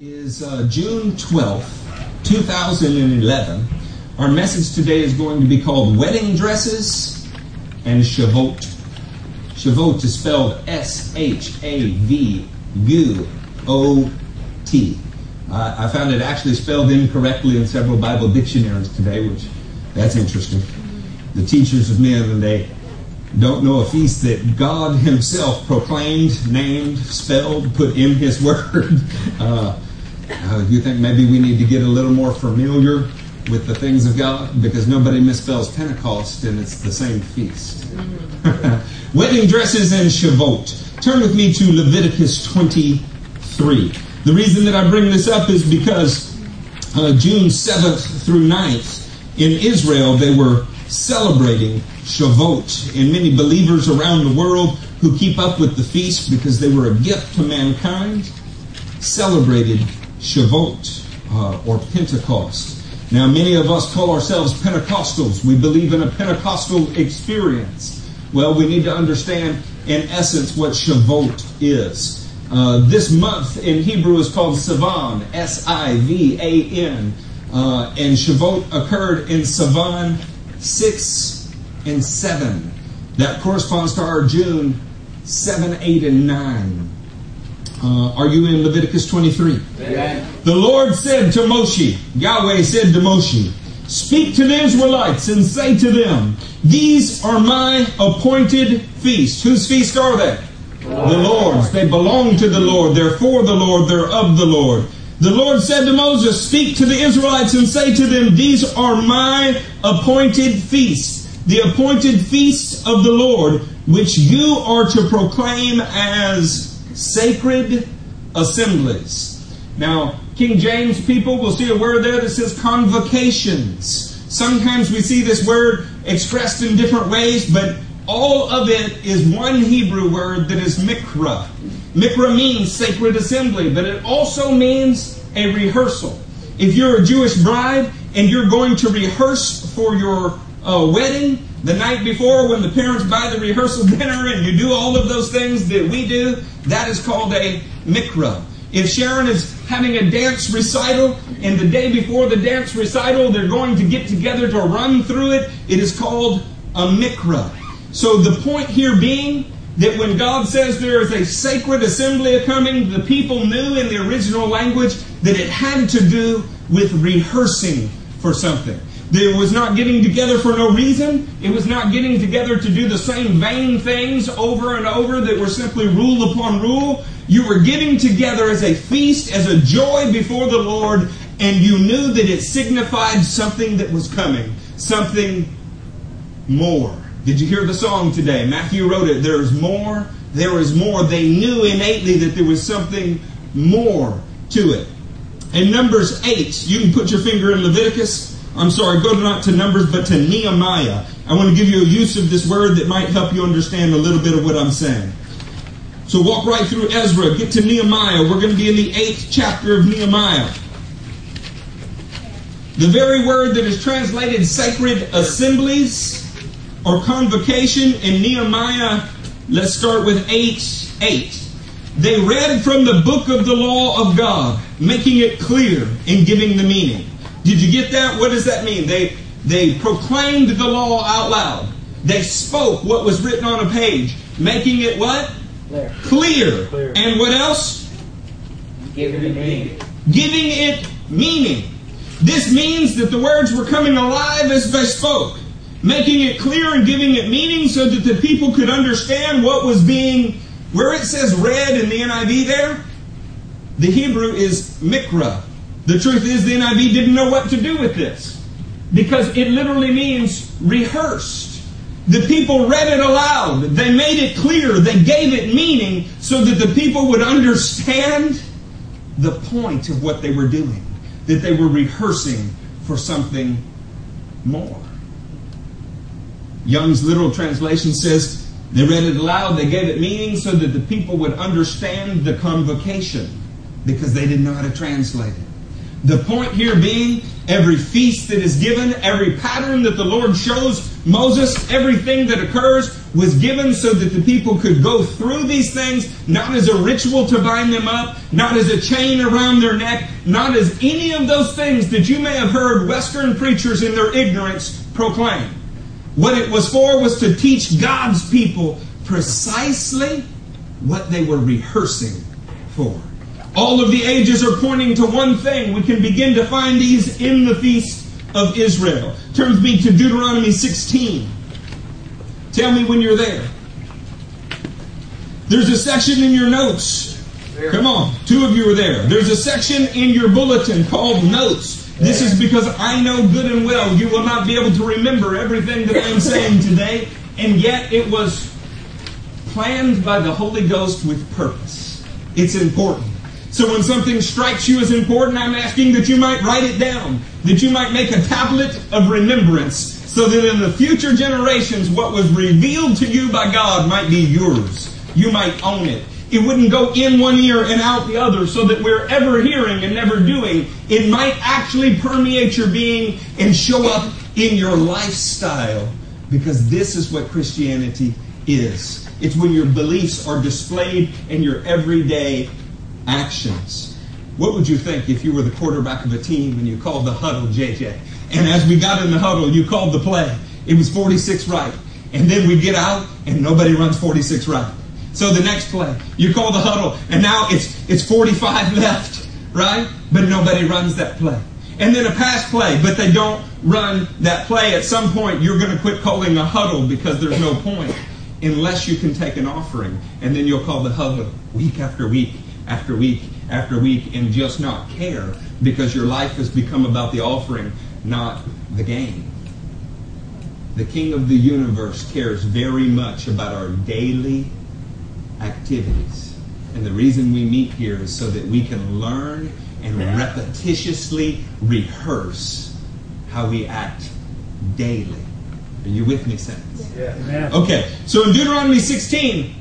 is uh, June 12th, 2011. Our message today is going to be called Wedding Dresses and Shavuot. Shavuot is spelled S H A V U O T. I found it actually spelled incorrectly in several Bible dictionaries today, which that's interesting. The teachers of men, and they don't know a feast that God Himself proclaimed, named, spelled, put in His Word. Uh, uh, you think maybe we need to get a little more familiar with the things of God? Because nobody misspells Pentecost and it's the same feast. Wedding dresses and Shavuot. Turn with me to Leviticus 23. The reason that I bring this up is because uh, June 7th through 9th in Israel, they were celebrating Shavuot. And many believers around the world who keep up with the feast because they were a gift to mankind celebrated Shavuot uh, or Pentecost. Now, many of us call ourselves Pentecostals. We believe in a Pentecostal experience. Well, we need to understand, in essence, what Shavuot is. Uh, this month in Hebrew is called Sivan, S I V A N. Uh, and Shavuot occurred in Sivan 6 and 7. That corresponds to our June 7, 8, and 9. Uh, are you in Leviticus 23? Amen. The Lord said to Moshe, Yahweh said to Moshe, Speak to the Israelites and say to them, These are my appointed feasts. Whose feasts are they? The Lord's. They belong to the Lord. They're for the Lord. They're of the Lord. The Lord said to Moses, Speak to the Israelites and say to them, These are my appointed feasts, the appointed feasts of the Lord, which you are to proclaim as sacred assemblies. Now, King James people will see a word there that says convocations. Sometimes we see this word expressed in different ways, but all of it is one Hebrew word that is mikra. Mikra means sacred assembly, but it also means a rehearsal. If you're a Jewish bride and you're going to rehearse for your uh, wedding, the night before when the parents buy the rehearsal dinner and you do all of those things that we do, that is called a mikra. If Sharon is having a dance recital and the day before the dance recital they're going to get together to run through it, it is called a mikra. So the point here being that when God says there is a sacred assembly coming, the people knew in the original language that it had to do with rehearsing for something. It was not getting together for no reason. It was not getting together to do the same vain things over and over that were simply rule upon rule. You were getting together as a feast, as a joy before the Lord, and you knew that it signified something that was coming, something more. Did you hear the song today? Matthew wrote it. There is more. There is more. They knew innately that there was something more to it. In Numbers 8, you can put your finger in Leviticus. I'm sorry, go not to Numbers, but to Nehemiah. I want to give you a use of this word that might help you understand a little bit of what I'm saying. So walk right through Ezra, get to Nehemiah. We're going to be in the eighth chapter of Nehemiah. The very word that is translated sacred assemblies or convocation in Nehemiah, let's start with 8 8. They read from the book of the law of God, making it clear and giving the meaning. Did you get that? What does that mean? They they proclaimed the law out loud. They spoke what was written on a page, making it what? Clear. Clear. Clear. And what else? Giving it meaning. Giving it meaning. This means that the words were coming alive as they spoke, making it clear and giving it meaning so that the people could understand what was being, where it says read in the NIV there, the Hebrew is mikra, the truth is, the NIV didn't know what to do with this because it literally means rehearsed. The people read it aloud. They made it clear. They gave it meaning so that the people would understand the point of what they were doing, that they were rehearsing for something more. Young's literal translation says they read it aloud, they gave it meaning so that the people would understand the convocation because they didn't know how to translate it. The point here being, every feast that is given, every pattern that the Lord shows Moses, everything that occurs was given so that the people could go through these things, not as a ritual to bind them up, not as a chain around their neck, not as any of those things that you may have heard Western preachers in their ignorance proclaim. What it was for was to teach God's people precisely what they were rehearsing for. All of the ages are pointing to one thing. We can begin to find these in the feast of Israel. Turn with me to Deuteronomy 16. Tell me when you're there. There's a section in your notes. There. Come on, two of you are there. There's a section in your bulletin called Notes. This is because I know good and well you will not be able to remember everything that I'm saying today, and yet it was planned by the Holy Ghost with purpose. It's important. So when something strikes you as important, I'm asking that you might write it down, that you might make a tablet of remembrance, so that in the future generations, what was revealed to you by God might be yours. You might own it. It wouldn't go in one ear and out the other, so that we're ever hearing and never doing. It might actually permeate your being and show up in your lifestyle, because this is what Christianity is. It's when your beliefs are displayed in your everyday actions. What would you think if you were the quarterback of a team and you called the huddle JJ? And as we got in the huddle, you called the play. It was 46 right. And then we get out and nobody runs 46 right. So the next play, you call the huddle and now it's it's 45 left, right? But nobody runs that play. And then a pass play, but they don't run that play. At some point, you're going to quit calling a huddle because there's no point unless you can take an offering. And then you'll call the huddle week after week after week after week and just not care because your life has become about the offering, not the game. The King of the universe cares very much about our daily activities. And the reason we meet here is so that we can learn and repetitiously rehearse how we act daily. Are you with me, saints? Yeah. Okay, so in Deuteronomy 16,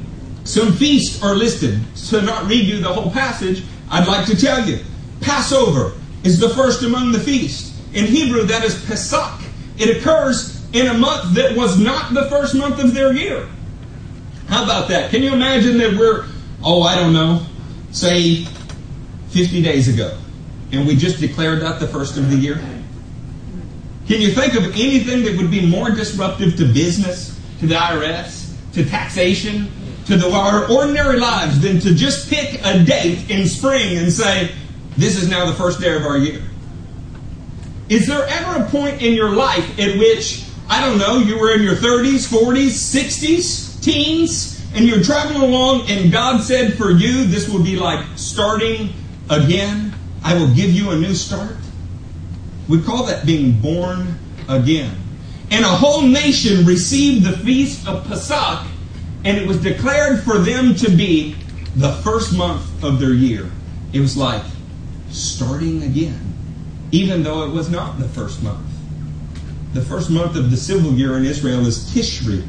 some feasts are listed. To not read you the whole passage, I'd like to tell you. Passover is the first among the feasts. In Hebrew, that is Pesach. It occurs in a month that was not the first month of their year. How about that? Can you imagine that we're, oh, I don't know, say 50 days ago, and we just declared that the first of the year? Can you think of anything that would be more disruptive to business, to the IRS, to taxation, to the, our ordinary lives than to just pick a date in spring and say, this is now the first day of our year? Is there ever a point in your life at which, I don't know, you were in your 30s, 40s, 60s, teens, and you're traveling along and God said for you, this will be like starting again? I will give you a new start? We call that being born again. And a whole nation received the feast of Pesach and it was declared for them to be the first month of their year. It was like starting again, even though it was not the first month. The first month of the civil year in Israel is Tishri.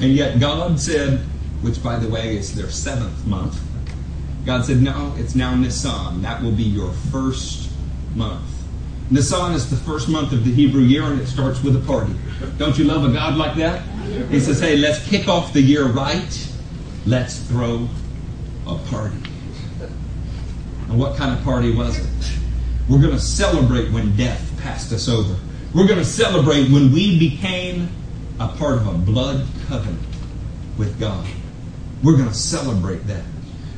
And yet God said, which by the way is their seventh month, God said, no, it's now Nisan. That will be your first month. Nisan is the first month of the Hebrew year and it starts with a party. Don't you love a God like that? He says, hey, let's kick off the year right. Let's throw a party. And what kind of party was it? We're going to celebrate when death passed us over. We're going to celebrate when we became a part of a blood covenant with God. We're going to celebrate that.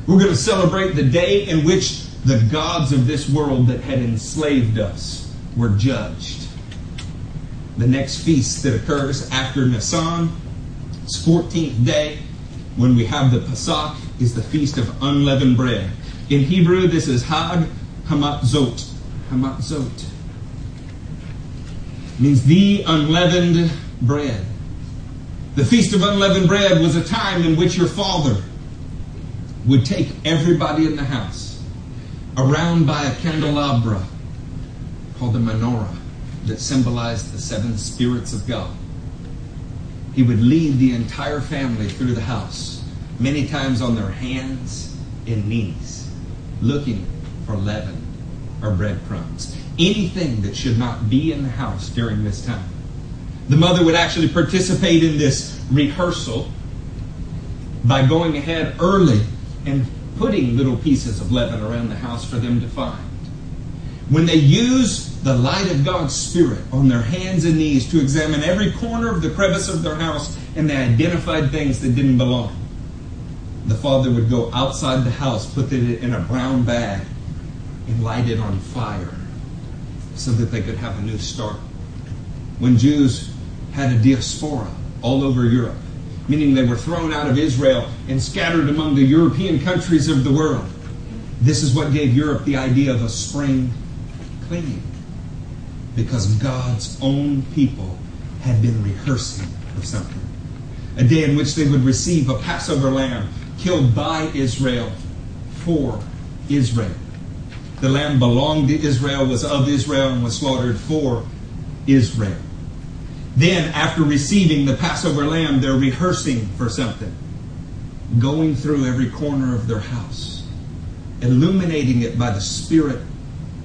We're going to celebrate the day in which the gods of this world that had enslaved us were judged. The next feast that occurs after Nisan, its 14th day, when we have the Pesach, is the Feast of Unleavened Bread. In Hebrew, this is Hag Hamatzot. Hamatzot. Means the unleavened bread. The Feast of Unleavened Bread was a time in which your father would take everybody in the house around by a candelabra called the menorah that symbolized the seven spirits of God. He would lead the entire family through the house, many times on their hands and knees, looking for leaven or breadcrumbs. Anything that should not be in the house during this time. The mother would actually participate in this rehearsal by going ahead early and putting little pieces of leaven around the house for them to find. When they use the light of God's Spirit on their hands and knees to examine every corner of the crevice of their house and they identified things that didn't belong, the father would go outside the house, put it in a brown bag, and light it on fire so that they could have a new start. When Jews had a diaspora all over Europe, meaning they were thrown out of Israel and scattered among the European countries of the world, this is what gave Europe the idea of a spring cleaning. Because God's own people had been rehearsing for something. A day in which they would receive a Passover lamb killed by Israel for Israel. The lamb belonged to Israel, was of Israel, and was slaughtered for Israel. Then, after receiving the Passover lamb, they're rehearsing for something, going through every corner of their house, illuminating it by the Spirit,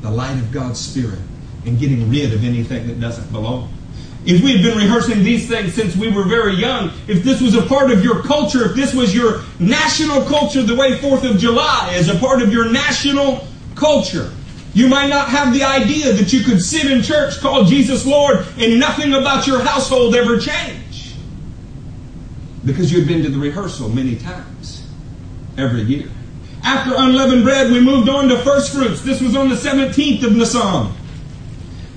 the light of God's Spirit, and getting rid of anything that doesn't belong. If we had been rehearsing these things since we were very young, if this was a part of your culture, if this was your national culture, the way 4th of July is a part of your national culture. You might not have the idea that you could sit in church, call Jesus Lord, and nothing about your household ever change. Because you had been to the rehearsal many times, every year. After unleavened bread, we moved on to first fruits. This was on the 17th of Nisan.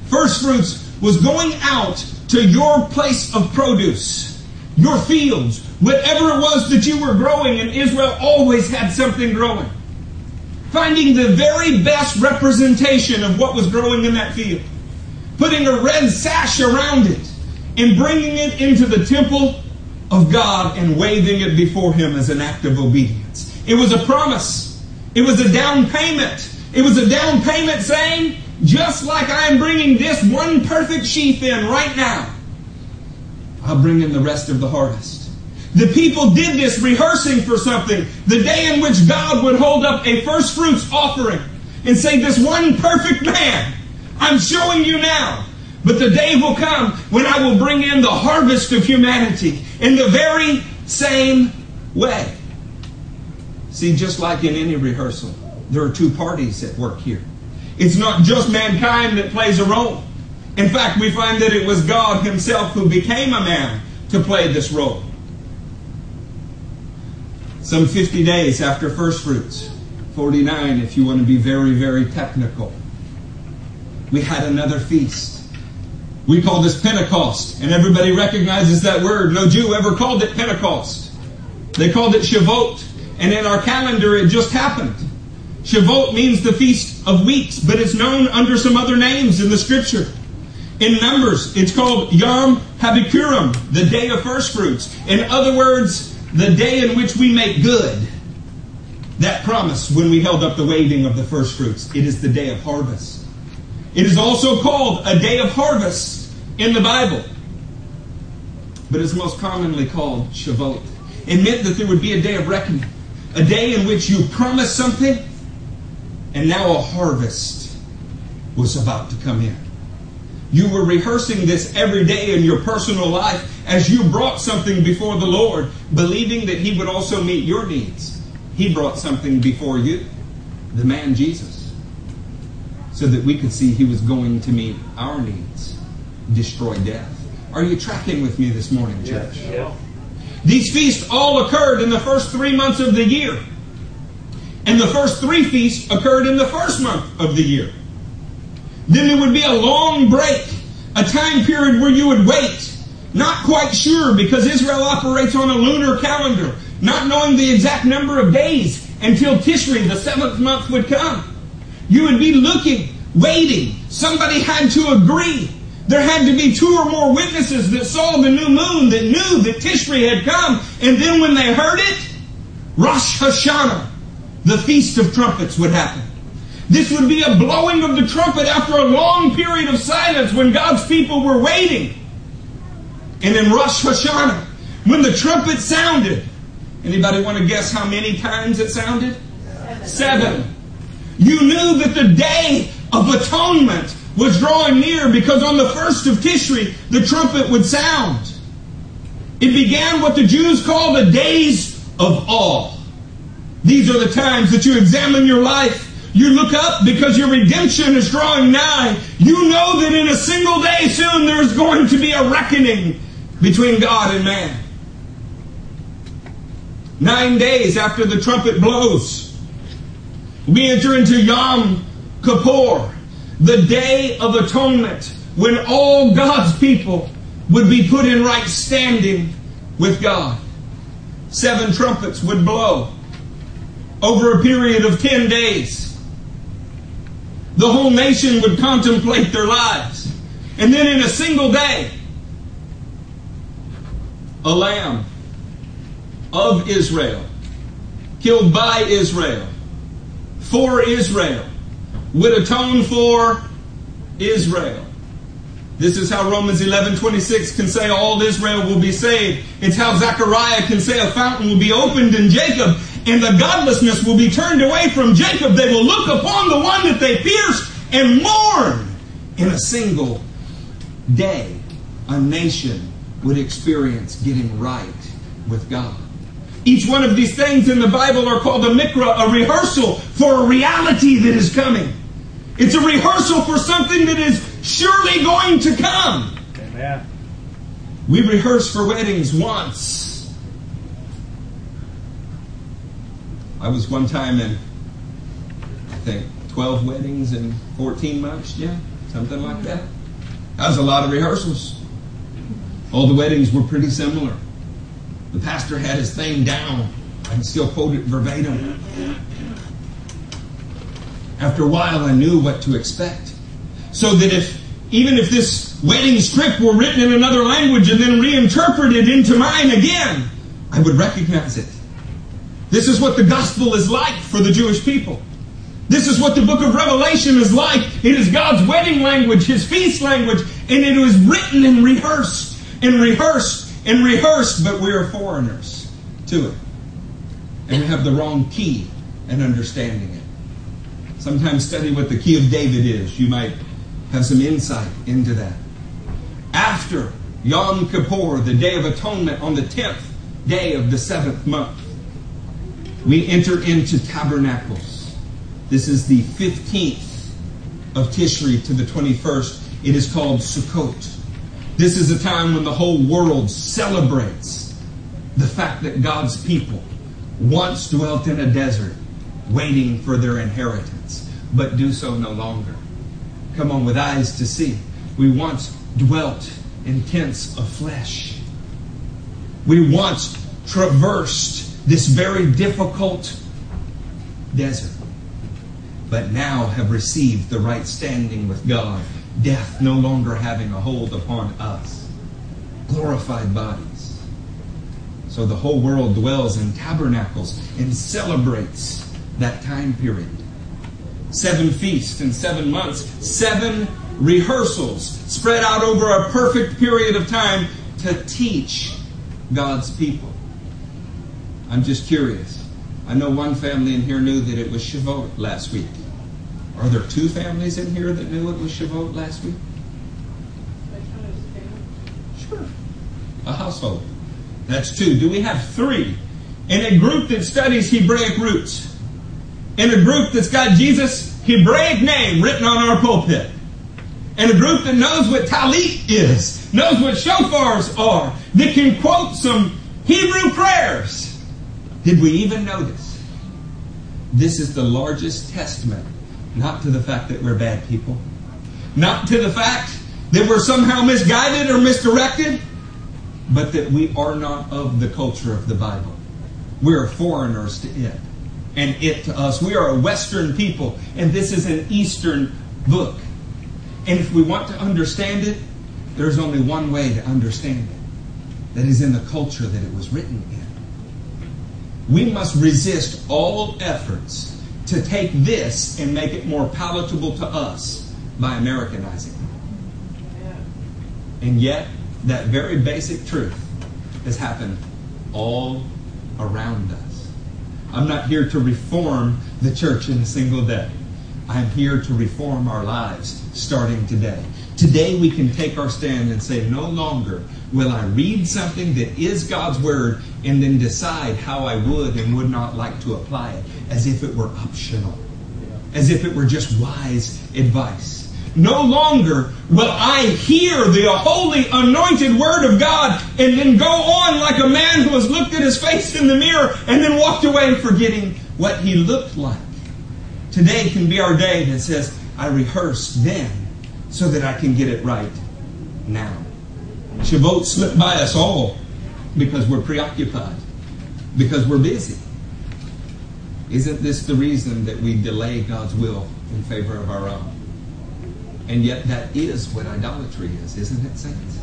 First fruits was going out to your place of produce, your fields, whatever it was that you were growing, and Israel always had something growing finding the very best representation of what was growing in that field, putting a red sash around it, and bringing it into the temple of God and waving it before Him as an act of obedience. It was a promise. It was a down payment. It was a down payment saying, just like I am bringing this one perfect sheaf in right now, I'll bring in the rest of the harvest. The people did this rehearsing for something. The day in which God would hold up a first fruits offering and say, This one perfect man, I'm showing you now. But the day will come when I will bring in the harvest of humanity in the very same way. See, just like in any rehearsal, there are two parties at work here. It's not just mankind that plays a role. In fact, we find that it was God Himself who became a man to play this role some 50 days after first fruits, 49 if you want to be very, very technical. We had another feast. We call this Pentecost, and everybody recognizes that word. No Jew ever called it Pentecost. They called it Shavuot, and in our calendar it just happened. Shavuot means the Feast of Weeks, but it's known under some other names in the Scripture. In Numbers, it's called Yom HaBikurim, the day of first fruits. In other words, the day in which we make good that promise when we held up the waving of the first fruits. It is the day of harvest. It is also called a day of harvest in the Bible, but it's most commonly called Shavuot. It meant that there would be a day of reckoning, a day in which you promised something, and now a harvest was about to come in. You were rehearsing this every day in your personal life as you brought something before the Lord, believing that He would also meet your needs. He brought something before you, the man Jesus, so that we could see He was going to meet our needs, destroy death. Are you tracking with me this morning, church? Yes. These feasts all occurred in the first three months of the year. And the first three feasts occurred in the first month of the year. Then there would be a long break, a time period where you would wait, not quite sure because Israel operates on a lunar calendar, not knowing the exact number of days until Tishri, the seventh month, would come. You would be looking, waiting. Somebody had to agree. There had to be two or more witnesses that saw the new moon that knew that Tishri had come. And then when they heard it, Rosh Hashanah, the Feast of Trumpets, would happen. This would be a blowing of the trumpet after a long period of silence when God's people were waiting. And in Rosh Hashanah, when the trumpet sounded, anybody want to guess how many times it sounded? Seven. You knew that the day of atonement was drawing near because on the first of Tishri, the trumpet would sound. It began what the Jews call the days of awe. These are the times that you examine your life. You look up because your redemption is drawing nigh. You know that in a single day soon there is going to be a reckoning between God and man. Nine days after the trumpet blows, we enter into Yom Kippur, the day of atonement, when all God's people would be put in right standing with God. Seven trumpets would blow over a period of ten days. The whole nation would contemplate their lives. And then in a single day, a lamb of Israel, killed by Israel, for Israel, would atone for Israel. This is how Romans 11 26 can say all Israel will be saved. It's how Zechariah can say a fountain will be opened in Jacob and the godlessness will be turned away from Jacob. They will look upon the one that they pierced and mourn. In a single day, a nation would experience getting right with God. Each one of these things in the Bible are called a mikra, a rehearsal for a reality that is coming. It's a rehearsal for something that is surely going to come. Amen. We rehearse for weddings once. I was one time in, I think, 12 weddings in 14 months, yeah, something like that. That was a lot of rehearsals. All the weddings were pretty similar. The pastor had his thing down. I can still quote it verbatim. After a while, I knew what to expect. So that if, even if this wedding script were written in another language and then reinterpreted into mine again, I would recognize it. This is what the gospel is like for the Jewish people. This is what the book of Revelation is like. It is God's wedding language, His feast language, and it was written and rehearsed and rehearsed and rehearsed, but we are foreigners to it. And we have the wrong key in understanding it. Sometimes study what the key of David is. You might have some insight into that. After Yom Kippur, the Day of Atonement, on the 10th day of the seventh month, we enter into tabernacles. This is the 15th of Tishri to the 21st. It is called Sukkot. This is a time when the whole world celebrates the fact that God's people once dwelt in a desert waiting for their inheritance, but do so no longer. Come on, with eyes to see. We once dwelt in tents of flesh. We once traversed this very difficult desert, but now have received the right standing with God death no longer having a hold upon us. Glorified bodies. So the whole world dwells in tabernacles and celebrates that time period. Seven feasts in seven months, seven rehearsals spread out over a perfect period of time to teach God's people. I'm just curious. I know one family in here knew that it was Shavuot last week. Are there two families in here that knew it was Shavuot last week? Sure. A household. That's two. Do we have three? In a group that studies Hebraic roots. In a group that's got Jesus' Hebraic name written on our pulpit. In a group that knows what talit is, knows what shofars are, that can quote some Hebrew prayers. Did we even notice? This is the largest testament not to the fact that we're bad people. Not to the fact that we're somehow misguided or misdirected, but that we are not of the culture of the Bible. We are foreigners to it, and it to us. We are a Western people, and this is an Eastern book. And if we want to understand it, there's only one way to understand it that is in the culture that it was written. We must resist all efforts to take this and make it more palatable to us by Americanizing it. And yet, that very basic truth has happened all around us. I'm not here to reform the church in a single day. I'm here to reform our lives starting today. Today we can take our stand and say, no longer will I read something that is God's Word and then decide how I would and would not like to apply it as if it were optional, as if it were just wise advice. No longer will I hear the holy anointed word of God and then go on like a man who has looked at his face in the mirror and then walked away forgetting what he looked like. Today can be our day that says, I rehearsed then so that I can get it right now. Shavuot slipped by us all because we're preoccupied, because we're busy. Isn't this the reason that we delay God's will in favor of our own? And yet, that is what idolatry is, isn't it, saints?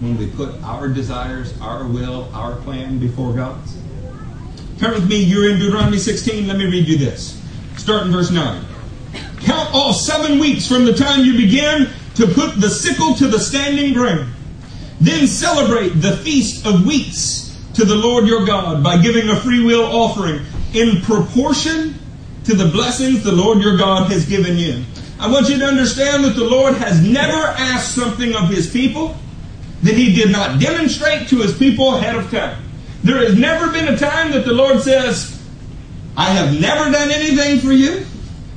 When we put our desires, our will, our plan before God's. Turn with me, you're in Deuteronomy 16. Let me read you this. Start in verse 9. Count off seven weeks from the time you begin to put the sickle to the standing grain. Then celebrate the feast of weeks to the Lord your God by giving a freewill offering in proportion to the blessings the Lord your God has given you. I want you to understand that the Lord has never asked something of his people that he did not demonstrate to his people ahead of time. There has never been a time that the Lord says, I have never done anything for you.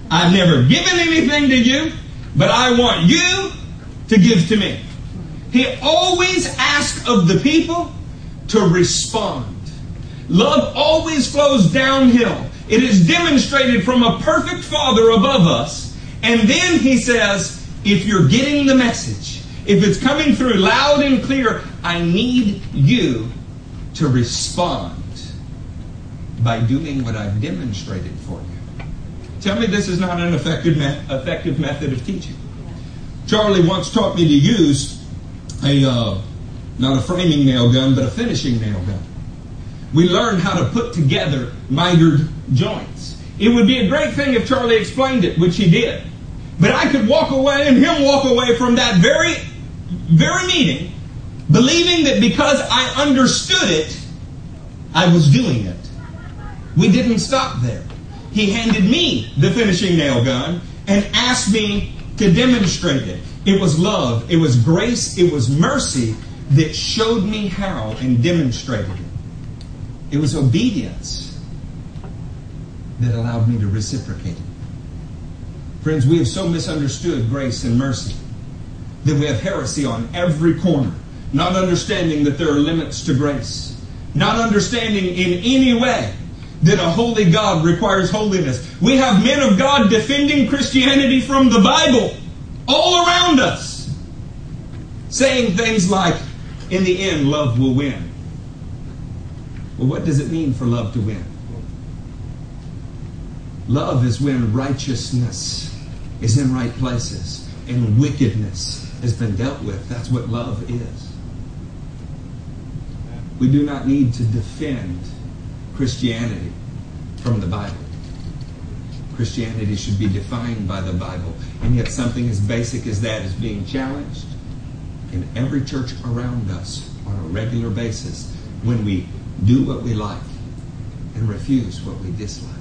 I've never given anything to you, but I want you to give to me. He always asks of the people to respond. Love always flows downhill. It is demonstrated from a perfect Father above us. And then he says, if you're getting the message, if it's coming through loud and clear, I need you to respond by doing what I've demonstrated for you. Tell me this is not an effective, me- effective method of teaching. Charlie once taught me to use a, uh, not a framing nail gun, but a finishing nail gun. We learned how to put together mitered joints. It would be a great thing if Charlie explained it, which he did. But I could walk away and him walk away from that very, very meeting believing that because I understood it, I was doing it. We didn't stop there. He handed me the finishing nail gun and asked me to demonstrate it. It was love, it was grace, it was mercy that showed me how and demonstrated it. It was obedience that allowed me to reciprocate it. Friends, we have so misunderstood grace and mercy that we have heresy on every corner, not understanding that there are limits to grace, not understanding in any way that a holy God requires holiness. We have men of God defending Christianity from the Bible all around us, saying things like, in the end, love will win. Well, what does it mean for love to win? Love is when righteousness is in right places and wickedness has been dealt with. That's what love is. We do not need to defend Christianity from the Bible. Christianity should be defined by the Bible. And yet, something as basic as that is being challenged in every church around us on a regular basis when we do what we like and refuse what we dislike.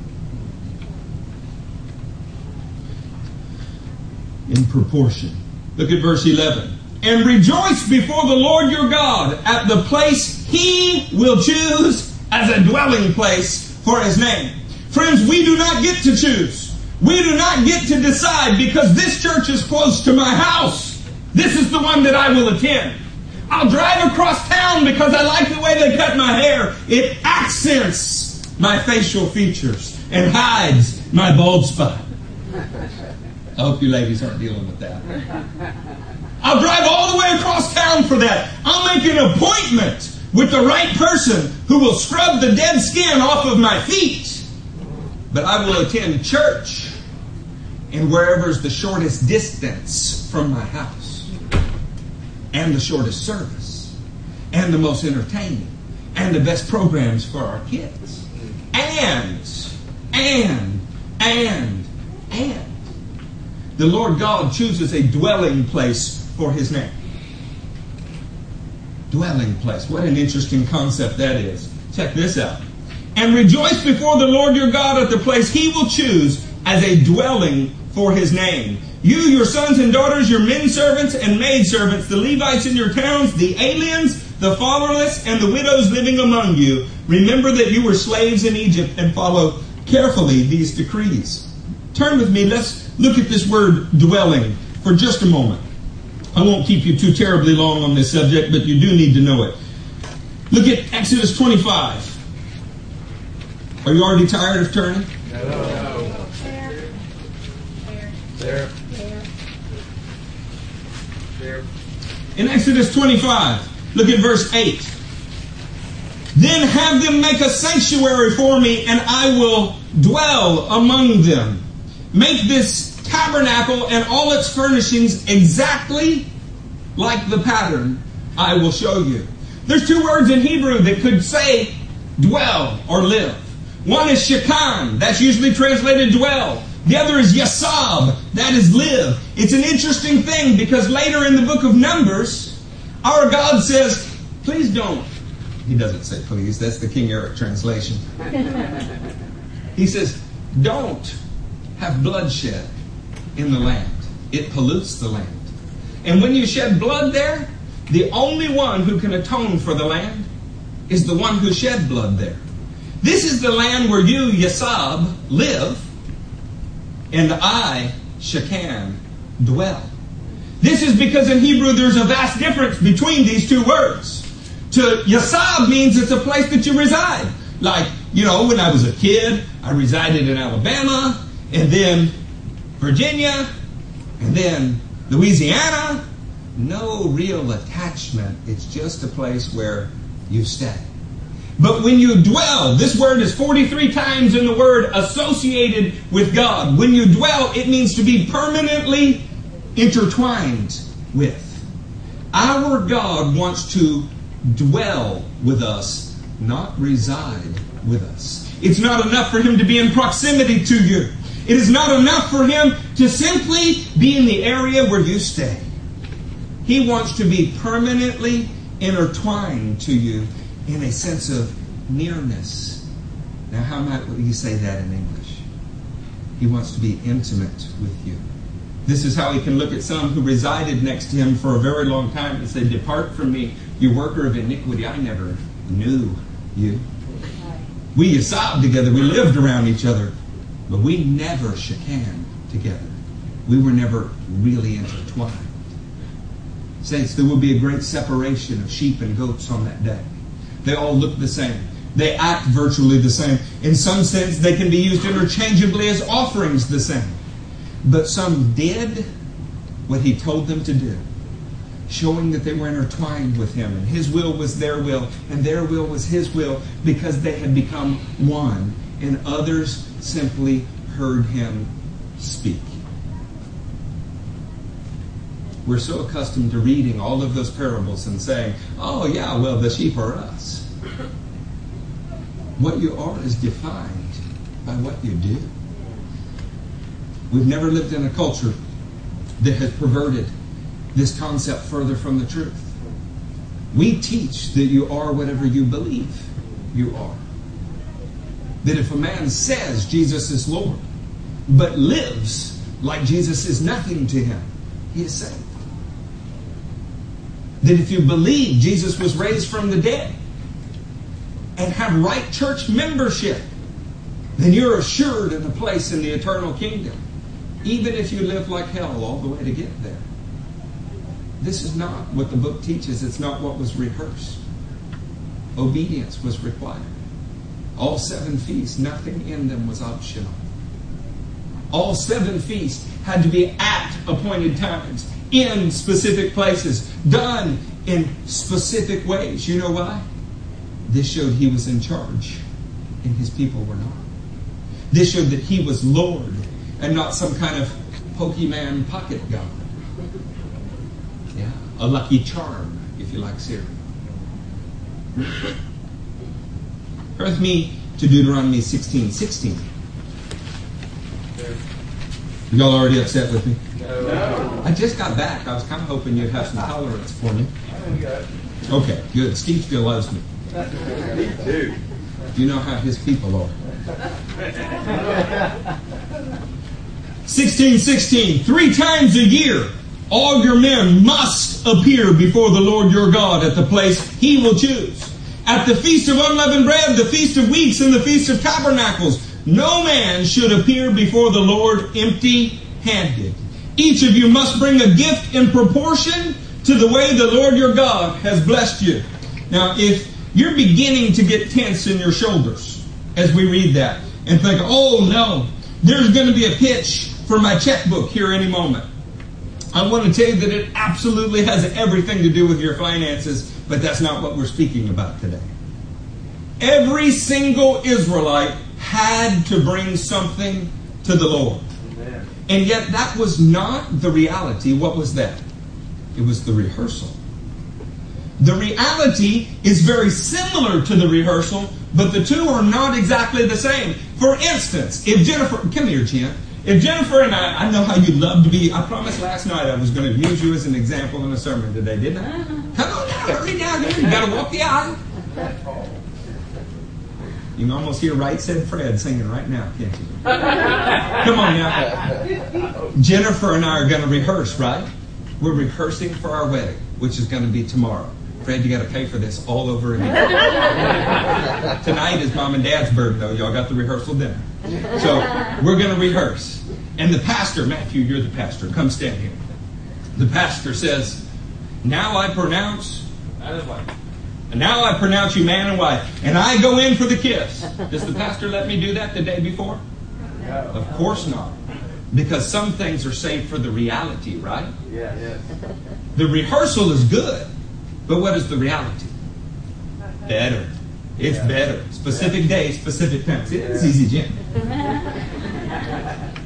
In proportion. Look at verse 11. And rejoice before the Lord your God at the place he will choose as a dwelling place for his name. Friends, we do not get to choose. We do not get to decide because this church is close to my house. This is the one that I will attend. I'll drive across town because I like the way they cut my hair. It accents my facial features and hides my bald spot. I hope you ladies aren't dealing with that. I'll drive all the way across town for that. I'll make an appointment with the right person who will scrub the dead skin off of my feet. But I will attend church and wherever's the shortest distance from my house, and the shortest service, and the most entertaining, and the best programs for our kids. And, and, and, and. The Lord God chooses a dwelling place for his name. Dwelling place. What an interesting concept that is. Check this out. And rejoice before the Lord your God at the place he will choose as a dwelling for his name. You, your sons and daughters, your men servants and maid servants, the Levites in your towns, the aliens, the fatherless, and the widows living among you, remember that you were slaves in Egypt and follow carefully these decrees. Turn with me, let's look at this word dwelling for just a moment. I won't keep you too terribly long on this subject, but you do need to know it. Look at Exodus 25. Are you already tired of turning? No. There. There. There. In Exodus 25, look at verse 8. Then have them make a sanctuary for me, and I will dwell among them. Make this tabernacle and all its furnishings exactly like the pattern I will show you. There's two words in Hebrew that could say dwell or live. One is shekan, that's usually translated dwell. The other is yasab, that is live. It's an interesting thing because later in the book of Numbers, our God says, please don't. He doesn't say please, that's the King Eric translation. he says, don't have bloodshed in the land. It pollutes the land. And when you shed blood there, the only one who can atone for the land is the one who shed blood there. This is the land where you, Yasab, live, and I, Shekan, dwell. This is because in Hebrew there's a vast difference between these two words. To Yasab means it's a place that you reside. Like, you know, when I was a kid, I resided in Alabama, and then Virginia, and then Louisiana. No real attachment. It's just a place where you stay. But when you dwell, this word is 43 times in the word associated with God. When you dwell, it means to be permanently intertwined with. Our God wants to dwell with us, not reside with us. It's not enough for Him to be in proximity to you. It is not enough for Him to simply be in the area where you stay. He wants to be permanently intertwined to you in a sense of nearness. Now, how might you say that in English? He wants to be intimate with you. This is how he can look at some who resided next to him for a very long time and say, Depart from me, you worker of iniquity. I never knew you. We sobbed together, we lived around each other, but we never shook hands together. We were never really intertwined. Saints, there will be a great separation of sheep and goats on that day. They all look the same. They act virtually the same. In some sense, they can be used interchangeably as offerings the same. But some did what he told them to do, showing that they were intertwined with him, and his will was their will, and their will was his will, because they had become one, and others simply heard him speak. We're so accustomed to reading all of those parables and saying, oh, yeah, well, the sheep are us. What you are is defined by what you do. We've never lived in a culture that has perverted this concept further from the truth. We teach that you are whatever you believe you are. That if a man says Jesus is Lord, but lives like Jesus is nothing to him, he is saved. That if you believe Jesus was raised from the dead and have right church membership, then you're assured in a place in the eternal kingdom, even if you live like hell all the way to get there. This is not what the book teaches, it's not what was rehearsed. Obedience was required. All seven feasts, nothing in them was optional. All seven feasts had to be at appointed times, in specific places, done in specific ways. You know why? This showed he was in charge, and his people were not. This showed that he was Lord and not some kind of Pokemon pocket god. Yeah, a lucky charm, if you like cereal. With me to Deuteronomy 16 16. Y'all already upset with me? No. I just got back. I was kind of hoping you'd have some tolerance for me. Okay, good. Steve still loves me. Me too. You know how his people are. 1616, three times a year, all your men must appear before the Lord your God at the place he will choose. At the feast of unleavened bread, the feast of weeks, and the feast of tabernacles, no man should appear before the Lord empty handed. Each of you must bring a gift in proportion to the way the Lord your God has blessed you. Now, if you're beginning to get tense in your shoulders as we read that and think, oh no, there's going to be a pitch for my checkbook here any moment. I want to tell you that it absolutely has everything to do with your finances, but that's not what we're speaking about today. Every single Israelite had to bring something to the Lord. Amen. And yet that was not the reality. What was that? It was the rehearsal. The reality is very similar to the rehearsal, but the two are not exactly the same. For instance, if Jennifer, come here, Jen. If Jennifer and I, I know how you love to be. I promised last night I was going to use you as an example in a sermon today, didn't I? Come on now, hurry down here. You got to walk the aisle. You can almost hear Right Said Fred singing right now, can't you? Come on now. Jennifer and I are going to rehearse, right? We're rehearsing for our wedding, which is going to be tomorrow. Fred, you got to pay for this all over again. Tonight is mom and dad's birthday. Y'all got the rehearsal dinner. So we're going to rehearse. And the pastor, Matthew, you're the pastor. Come stand here. The pastor says, Now I pronounce, and now I pronounce you man and wife. And I go in for the kiss. Does the pastor let me do that the day before? No. Of course not. Because some things are saved for the reality, right? Yes. Yes. The rehearsal is good, but what is the reality? Better. It's Yeah. better. Specific day, specific times. It's easy, Jim.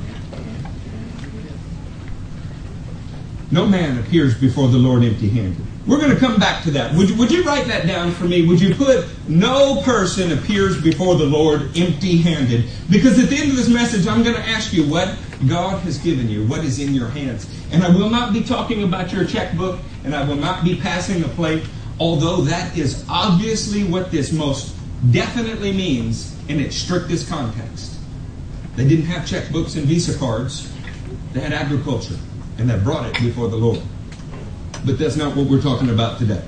No man appears before the Lord empty handed. We're going to come back to that. Would you, would you write that down for me? Would you put, no person appears before the Lord empty handed? Because at the end of this message, I'm going to ask you what God has given you, what is in your hands. And I will not be talking about your checkbook, and I will not be passing a plate, although that is obviously what this most definitely means in its strictest context. They didn't have checkbooks and Visa cards, they had agriculture, and they brought it before the Lord. But that's not what we're talking about today.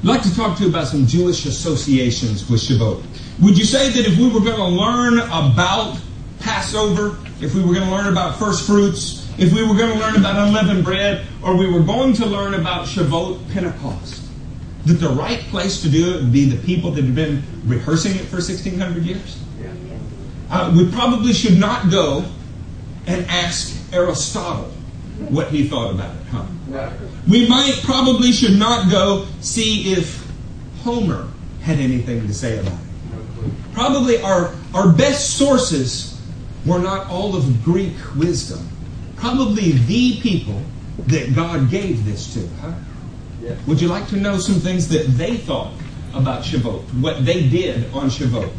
I'd like to talk to you about some Jewish associations with Shavuot. Would you say that if we were going to learn about Passover, if we were going to learn about first fruits, if we were going to learn about unleavened bread, or we were going to learn about Shavuot Pentecost, that the right place to do it would be the people that have been rehearsing it for 1600 years? Uh, we probably should not go and ask Aristotle what he thought about it, huh? We might probably should not go see if Homer had anything to say about it. Probably our, our best sources were not all of Greek wisdom. Probably the people that God gave this to, huh? Yes. Would you like to know some things that they thought about Shavuot? What they did on Shavuot?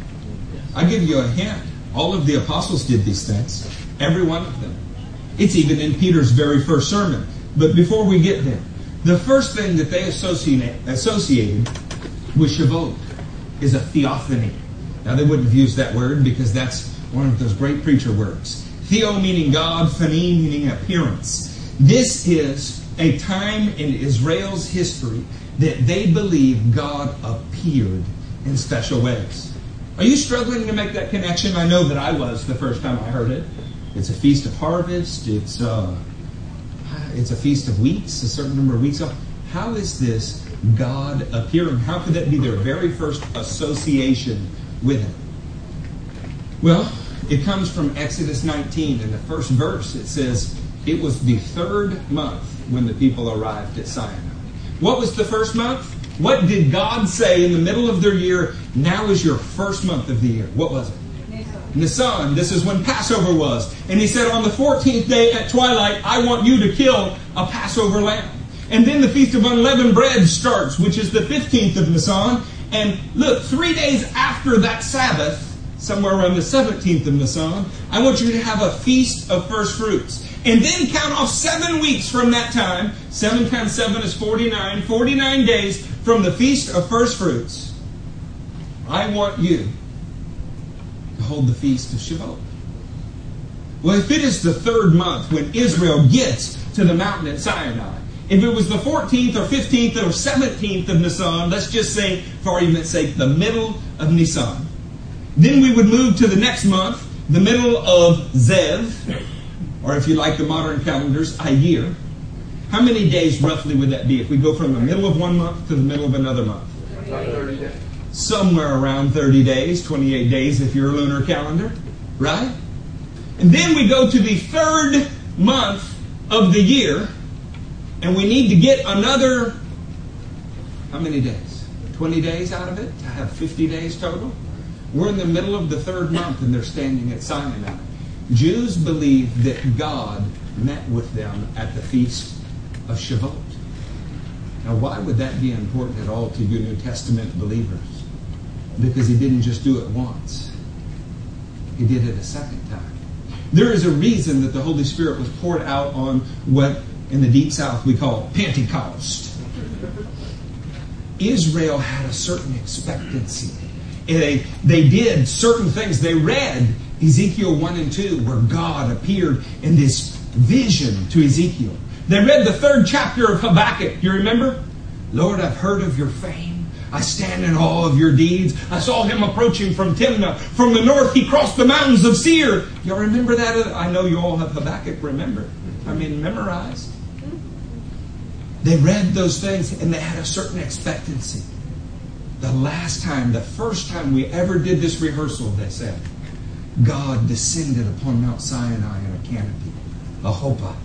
I'll give you a hint. All of the apostles did these things. Every one of them. It's even in Peter's very first sermon. But before we get there, the first thing that they associate, associated with Shavuot is a theophany. Now, they wouldn't have used that word because that's one of those great preacher words. Theo meaning God, phane meaning appearance. This is a time in Israel's history that they believe God appeared in special ways. Are you struggling to make that connection? I know that I was the first time I heard it. It's a feast of harvest. It's uh, it's a feast of weeks, a certain number of weeks. Off. How is this God appearing? How could that be their very first association with Him? Well, it comes from Exodus 19. In the first verse, it says, It was the third month when the people arrived at Sinai. What was the first month? What did God say in the middle of their year? Now is your first month of the year. What was it? Nisan. This is when Passover was. And he said, On the 14th day at twilight, I want you to kill a Passover lamb. And then the Feast of Unleavened Bread starts, which is the 15th of Nisan. And look, three days after that Sabbath, somewhere around the 17th of Nisan, I want you to have a feast of first fruits. And then count off seven weeks from that time. Seven times seven is 49. 49 days from the feast of first fruits. I want you to hold the feast of Shavuot. Well, if it is the third month when Israel gets to the mountain at Sinai, if it was the 14th or 15th or 17th of Nisan, let's just say, for argument's sake, the middle of Nisan, then we would move to the next month, the middle of Ziv, or if you like the modern calendars, Iyar. How many days roughly would that be if we go from the middle of one month to the middle of another month? 30 days. Somewhere around 30 days, 28 days if you're a lunar calendar, right? And then we go to the third month of the year, and we need to get another, how many days? 20 days out of it to have 50 days total? We're in the middle of the third month and they're standing at Sinai. Jews believe that God met with them at the feast of Shavuot. Now, why would that be important at all to you New Testament believers? Because he didn't just do it once, he did it a second time. There is a reason that the Holy Spirit was poured out on what in the deep south we call Pentecost. Israel had a certain expectancy. They, they did certain things. They read Ezekiel 1 and 2, where God appeared in this vision to Ezekiel. They read the third chapter of Habakkuk. You remember? Lord, I've heard of your fame. I stand in awe of your deeds. I saw him approaching from Timnah. From the north, he crossed the mountains of Seir. Y'all remember that? I know you all have Habakkuk remember. I mean, memorized. They read those things and they had a certain expectancy. The last time, the first time we ever did this rehearsal, they said, God descended upon Mount Sinai in a canopy, a chuppah.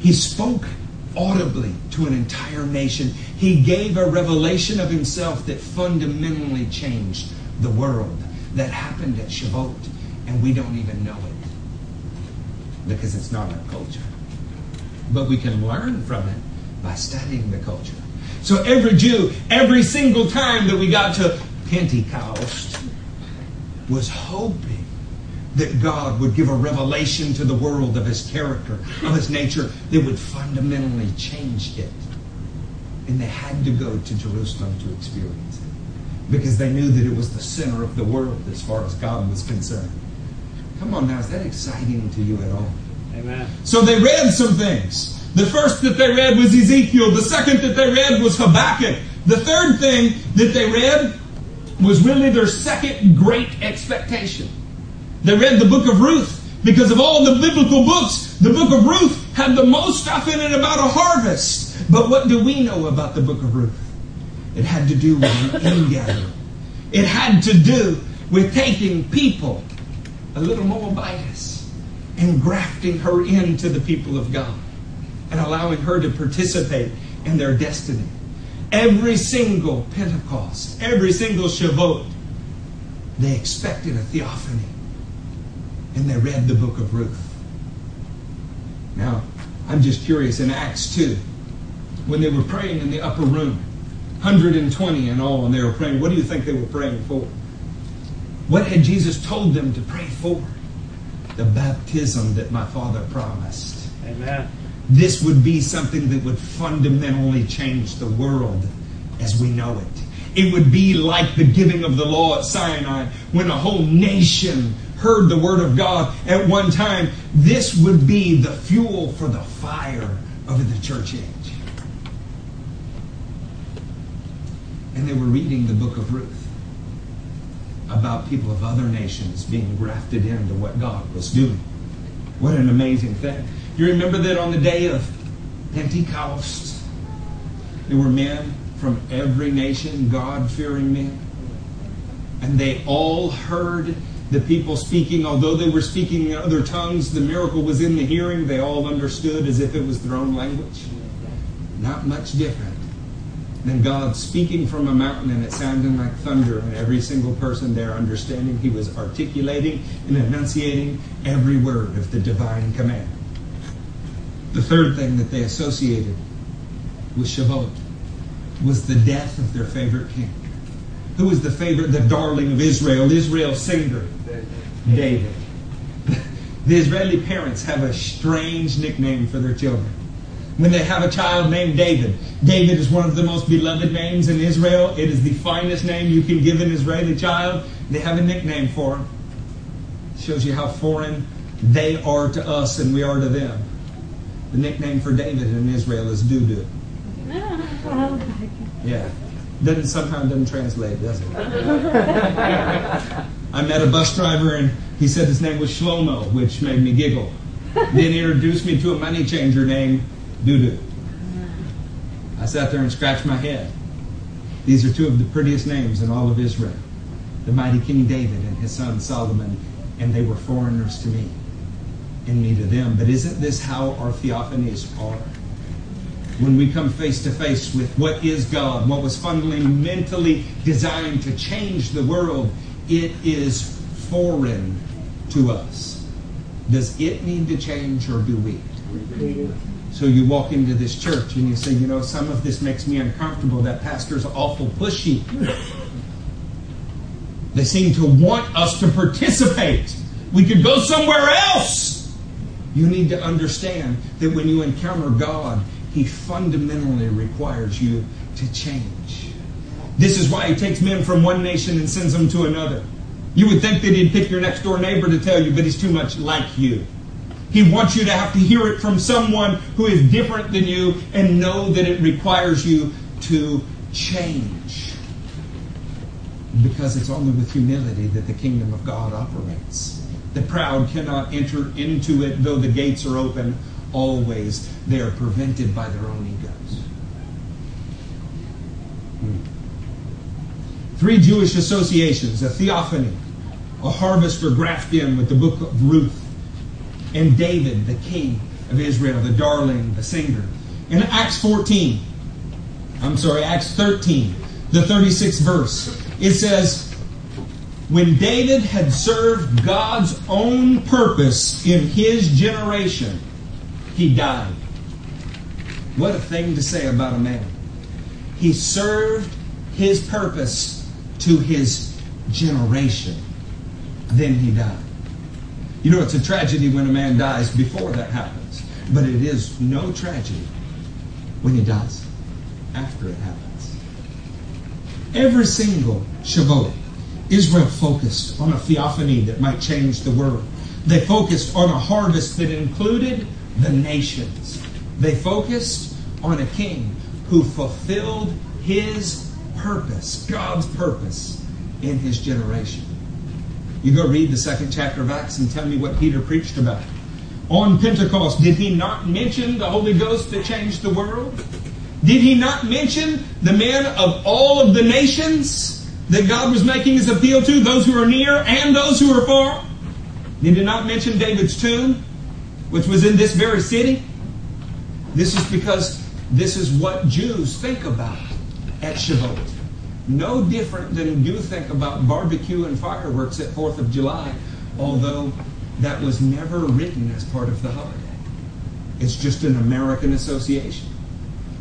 He spoke audibly to an entire nation. He gave a revelation of himself that fundamentally changed the world. That happened at Shavuot, and we don't even know it because it's not our culture. But we can learn from it by studying the culture. So every Jew, every single time that we got to Pentecost, was hoping that God would give a revelation to the world of his character, of his nature, that would fundamentally change it. And they had to go to Jerusalem to experience it. Because they knew that it was the center of the world as far as God was concerned. Come on now, is that exciting to you at all? Amen. So they read some things. The first that they read was Ezekiel. The second that they read was Habakkuk. The third thing that they read was really their second great expectation. They read the book of Ruth. Because of all the biblical books, the book of Ruth had the most stuff in it about a harvest. But what do we know about the book of Ruth? It had to do with an ingathering. It had to do with taking people, a little Moabitess, and grafting her into the people of God and allowing her to participate in their destiny. Every single Pentecost, every single Shavuot, they expected a theophany. And they read the book of Ruth. Now, I'm just curious in Acts 2, when they were praying in the upper room, 120 in all, and they were praying, what do you think they were praying for? What had Jesus told them to pray for? The baptism that my Father promised. Amen. This would be something that would fundamentally change the world as we know it. It would be like the giving of the law at Sinai when a whole nation heard the word of God at one time. This would be the fuel for the fire of the church age. And they were reading the book of Ruth about people of other nations being grafted into what God was doing. What an amazing thing. You remember that on the day of Pentecost, there were men from every nation, God fearing men. And they all heard the people speaking. Although they were speaking in other tongues, the miracle was in the hearing. They all understood as if it was their own language. Not much different than God speaking from a mountain and it sounding like thunder, and every single person there understanding he was articulating and enunciating every word of the divine command. The third thing that they associated with Shavuot was the death of their favorite king. Who was the favorite, the darling of Israel, Israel's singer? David. The Israeli parents have a strange nickname for their children. When they have a child named David, David is one of the most beloved names in Israel. It is the finest name you can give an Israeli child. They have a nickname for him. Shows you how foreign They are to us and we are to them. The nickname for David in Israel is Dudu. Yeah. Doesn't somehow doesn't translate, does it? I met a bus driver and he said his name was Shlomo, which made me giggle. Then he introduced me to a money changer named Dudu. I sat there and scratched my head. These are two of the prettiest names in all of Israel the mighty King David and his son Solomon, and they were foreigners to me, and me to them. But isn't this how our theophanies are? When we come face to face with what is God, what was fundamentally designed to change the world, it is foreign to us. Does it need to change or do we? So you walk into this church and you say, you know, some of this makes me uncomfortable. That pastor's awful pushy. They seem to want us to participate. We could go somewhere else. You need to understand that when you encounter God, He fundamentally requires you to change. This is why He takes men from one nation and sends them to another. You would think that He'd pick your next door neighbor to tell you, but He's too much like you. He wants you to have to hear it from someone who is different than you and know that it requires you to change. Because it's only with humility that the kingdom of God operates. The proud cannot enter into it, though the gates are open always. They are prevented by their own egos. Hmm. Three Jewish associations a theophany, a harvest or graft in with the book of Ruth, and David, the king of Israel, the darling, the singer. In Acts 14, I'm sorry, Acts 13, the 36th verse, it says, When David had served God's own purpose in his generation, he died. What a thing to say about a man. He served his purpose to his generation. Then he died. You know, it's a tragedy when a man dies before that happens, but it is no tragedy when he dies after it happens. Every single Shavuot, Israel focused on a theophany that might change the world. They focused on a harvest that included the nations. They focused on a king who fulfilled his purpose, God's purpose, in his generation. You go read the second chapter of Acts and tell me what Peter preached about. On Pentecost, did he not mention the Holy Ghost that changed the world? Did he not mention the men of all of the nations that God was making his appeal to, those who are near and those who are far? Did he not mention David's tomb, which was in this very city? This is because this is what Jews think about at Shavuot. No different than you think about barbecue and fireworks at 4th of July, although that was never written as part of the holiday. It's just an American association.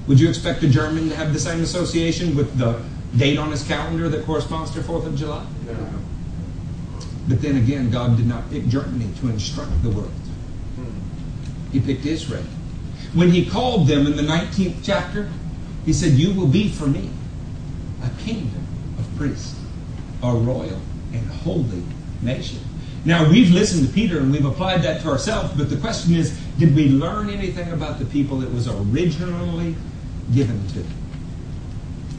Would you expect a German to have the same association with the date on his calendar that corresponds to 4th of July? No. But then again, God did not pick Germany to instruct the world. Hmm. He picked Israel. When he called them in the 19th chapter, he said, You will be for me a kingdom of priests, a royal and holy nation. Now, we've listened to Peter and we've applied that to ourselves, but the question is did we learn anything about the people it was originally given to?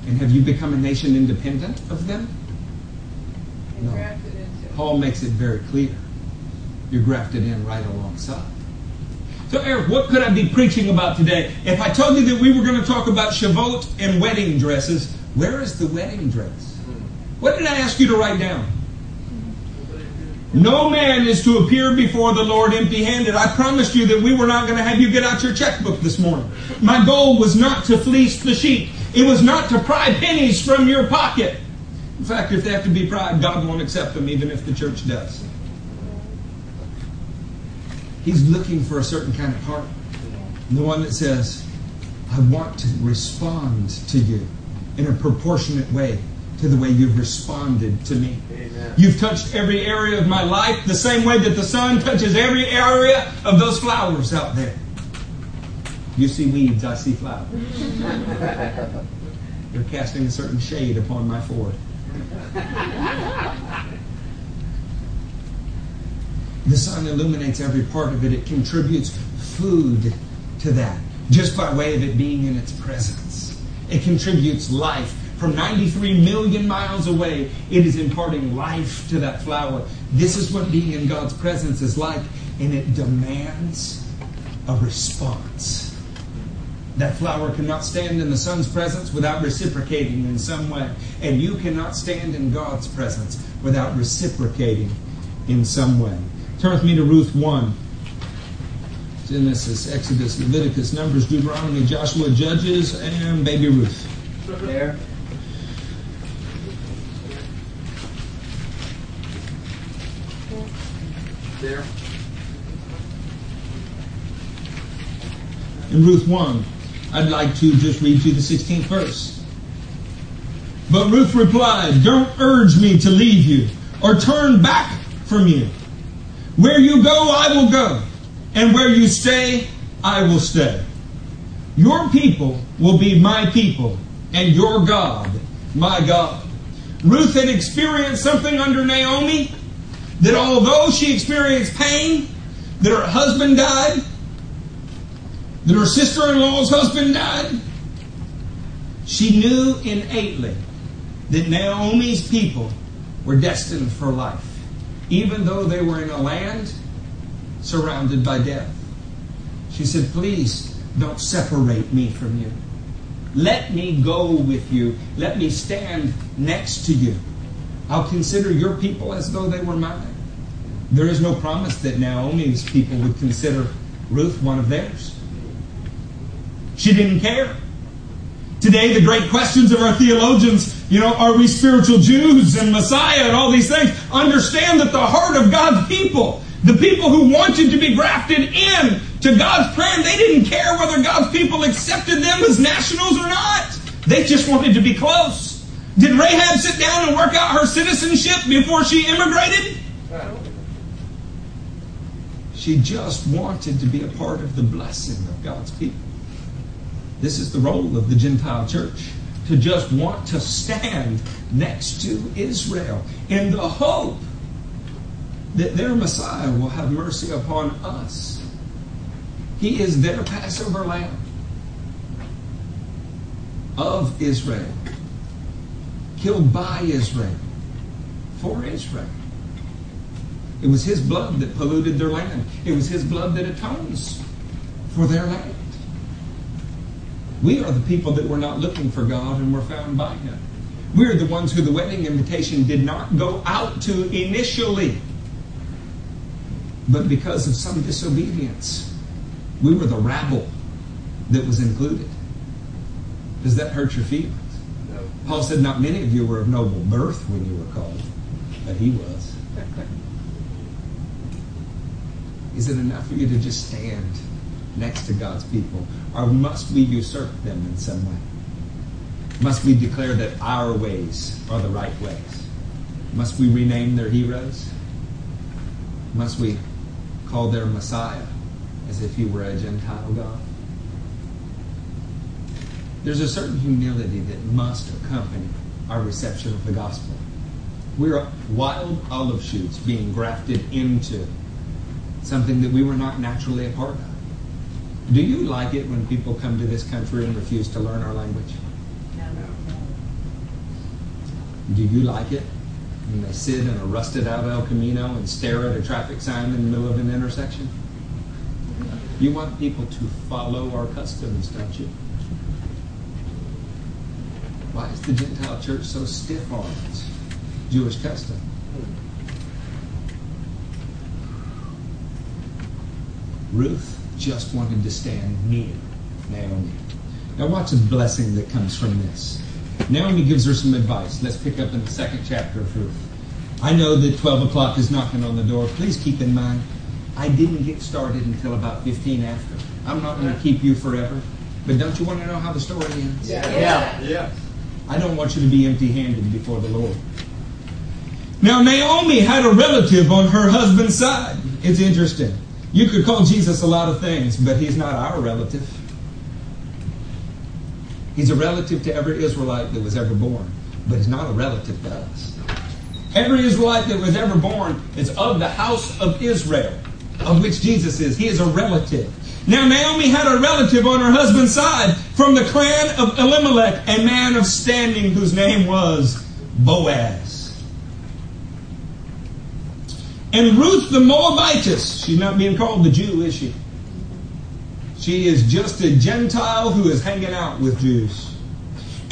And have you become a nation independent of them? No. Paul makes it very clear. You're grafted in right alongside. So, Eric, what could I be preaching about today? If I told you that we were going to talk about Shavuot and wedding dresses, where is the wedding dress? What did I ask you to write down? No man is to appear before the Lord empty handed. I promised you that we were not going to have you get out your checkbook this morning. My goal was not to fleece the sheep, it was not to pry pennies from your pocket. In fact, if they have to be pried, God won't accept them, even if the church does. He's looking for a certain kind of heart. The one that says, I want to respond to you in a proportionate way to the way you've responded to me. Amen. You've touched every area of my life the same way that the sun touches every area of those flowers out there. You see weeds, I see flowers. You're casting a certain shade upon my forehead. The sun illuminates every part of it. It contributes food to that just by way of it being in its presence. It contributes life. From 93 million miles away, it is imparting life to that flower. This is what being in God's presence is like, and it demands a response. That flower cannot stand in the sun's presence without reciprocating in some way. And you cannot stand in God's presence without reciprocating in some way. Turn with me to Ruth 1. Genesis, Exodus, Leviticus, Numbers, Deuteronomy, Joshua, Judges, and baby Ruth. There. There. In Ruth 1, I'd like to just read you the 16th verse. But Ruth replied, Don't urge me to leave you or turn back from you. Where you go, I will go, and where you stay, I will stay. Your people will be my people, and your God, my God. Ruth had experienced something under Naomi that although she experienced pain, that her husband died, that her sister in law's husband died, she knew innately that Naomi's people were destined for life, even though they were in a land surrounded by death. She said, Please don't separate me from you. Let me go with you. Let me stand next to you. I'll consider your people as though they were mine. There is no promise that Naomi's people would consider Ruth one of theirs. She didn't care. Today, the great questions of our theologians, you know, are we spiritual Jews and Messiah and all these things? Understand that the heart of God's people, the people who wanted to be grafted in to God's plan, they didn't care whether God's people accepted them as nationals or not. They just wanted to be close. Did Rahab sit down and work out her citizenship before she immigrated? She just wanted to be a part of the blessing of God's people. This is the role of the Gentile church to just want to stand next to Israel in the hope that their Messiah will have mercy upon us. He is their Passover lamb of Israel, killed by Israel, for Israel. It was his blood that polluted their land. It was his blood that atones for their land. We are the people that were not looking for God and were found by Him. We're the ones who the wedding invitation did not go out to initially. But because of some disobedience, we were the rabble that was included. Does that hurt your feelings? No. Paul said, Not many of you were of noble birth when you were called, but he was. Is it enough for you to just stand next to God's people? Or must we usurp them in some way? Must we declare that our ways are the right ways? Must we rename their heroes? Must we call their Messiah as if he were a Gentile God? There's a certain humility that must accompany our reception of the gospel. We're wild olive shoots being grafted into something that we were not naturally a part of. Do you like it when people come to this country and refuse to learn our language? No. Do you like it sit in a rusted out El Camino and stare at a traffic sign in the middle of an intersection? You want people to follow our customs, don't you? Why is the Gentile church so stiff on its Jewish custom? Ruth just wanted to stand near Naomi. Now, watch the blessing that comes from this. Naomi gives her some advice. Let's pick up in the second chapter of Ruth. I know that 12 o'clock is knocking on the door. Please keep in mind, I didn't get started until about 15 after. I'm not going to keep you forever. But don't you want to know how the story ends? Yeah. Yeah. yeah. I don't want you to be empty handed before the Lord. Now, Naomi had a relative on her husband's side. It's interesting. You could call Jesus a lot of things, but he's not our relative. He's a relative to every Israelite that was ever born, but he's not a relative to us. Every Israelite that was ever born is of the house of Israel, of which Jesus is. He is a relative. Now, Naomi had a relative on her husband's side from the clan of Elimelech, a man of standing whose name was Boaz. And Ruth the Moabitess, she's not being called the Jew, is she? She is just a Gentile who is hanging out with Jews.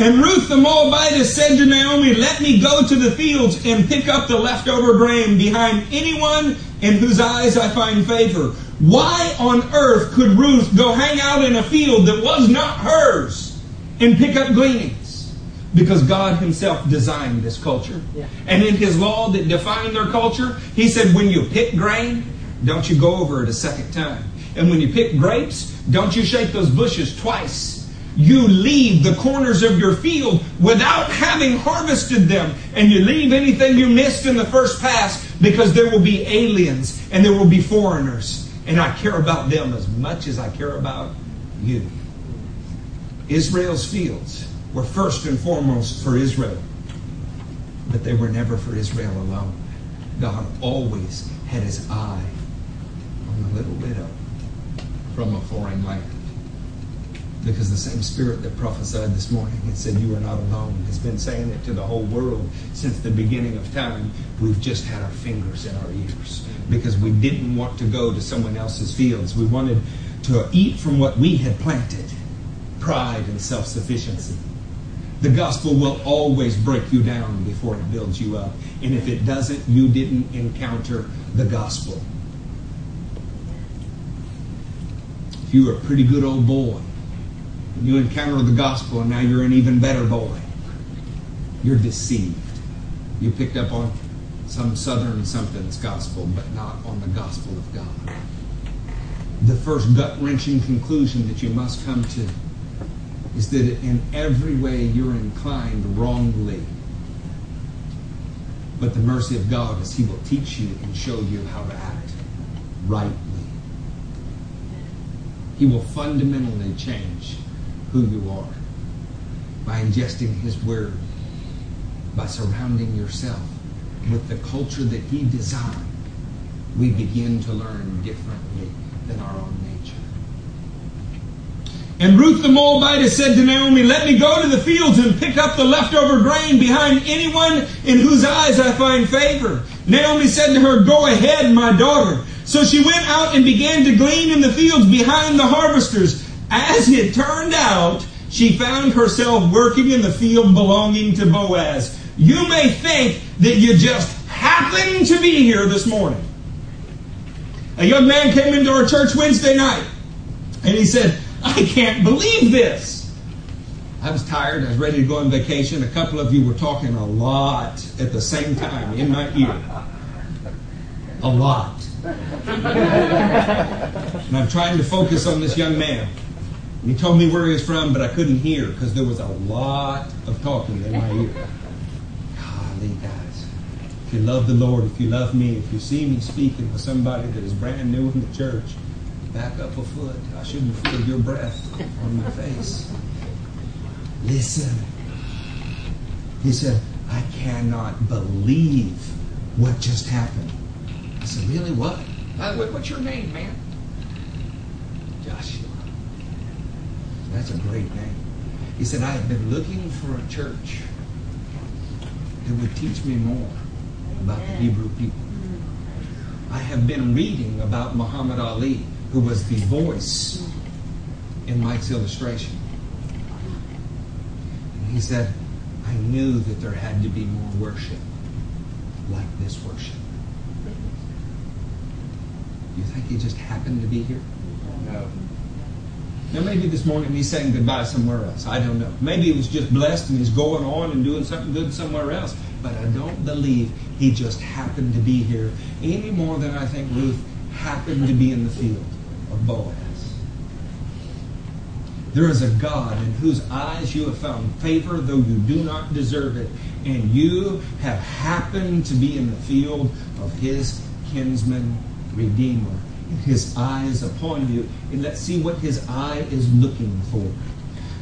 And Ruth the Moabitess said to Naomi, Let me go to the fields and pick up the leftover grain behind anyone in whose eyes I find favor. Why on earth could Ruth go hang out in a field that was not hers and pick up gleanings? Because God Himself designed this culture. Yeah. And in His law that defined their culture, He said, When you pick grain, don't you go over it a second time. And when you pick grapes, don't you shake those bushes twice you leave the corners of your field without having harvested them, and you leave anything you missed in the first pass because there will be aliens and there will be foreigners, and I care about them as much as I care about you. Israel's fields were first and foremost for Israel, but they were never for Israel alone. God always had his eye on the little widow from a foreign land. Because the same spirit that prophesied this morning and said you are not alone has been saying it to the whole world since the beginning of time. We've just had our fingers in our ears because we didn't want to go to someone else's fields. We wanted to eat from what we had planted pride and self-sufficiency. The gospel will always break you down before it builds you up. And if it doesn't you didn't encounter the gospel if you were a pretty good old boy you encountered the gospel and now you're an even better boy. You're deceived. You picked up on some southern something's gospel, but not on the gospel of God. The first gut wrenching conclusion that you must come to is that in every way you're inclined wrongly. But the mercy of God is He will teach you and show you how to act rightly. He will fundamentally change who you are by ingesting His Word, by surrounding yourself with the culture that He designed. We begin to learn differently than our own nature. And Ruth the Moabitess said to Naomi, Let me go to the fields and pick up the leftover grain behind anyone in whose eyes I find favor. Naomi said to her, Go ahead, my daughter. So she went out and began to glean in the fields behind the harvesters. As it turned out, she found herself working in the field belonging to Boaz. You may think that you just happened to be here this morning. A young man came into our church Wednesday night and he said, I can't believe this. I was tired. I was ready to go on vacation. A couple of you were talking a lot at the same time in my ear. A lot. and I'm trying to focus on this young man. He told me where he was from, but I couldn't hear because there was a lot of talking in my ear. Golly, guys. If you love the Lord, if you love me, if you see me speaking with somebody that is brand new in the church, back up a foot. I shouldn't feel your breath on my face. Listen. He said, I cannot believe what just happened. I said, Really? What? Uh, What's your name, man? Joshua. That's a great name. He said, I have been looking for a church that would teach me more about the Hebrew people. I have been reading about Muhammad Ali, who was the voice in Mike's illustration. And he said, I knew that there had to be more worship like this worship. You think he just happened to be here? No. Now, maybe this morning he's saying goodbye somewhere else. I don't know. Maybe he was just blessed and he's going on and doing something good somewhere else. But I don't believe he just happened to be here any more than I think Ruth happened to be in the field of Boaz. There is a God in whose eyes you have found favor, though you do not deserve it, and you have happened to be in the field of his kinsman redeemer. And his eye is upon you, and let's see what his eye is looking for.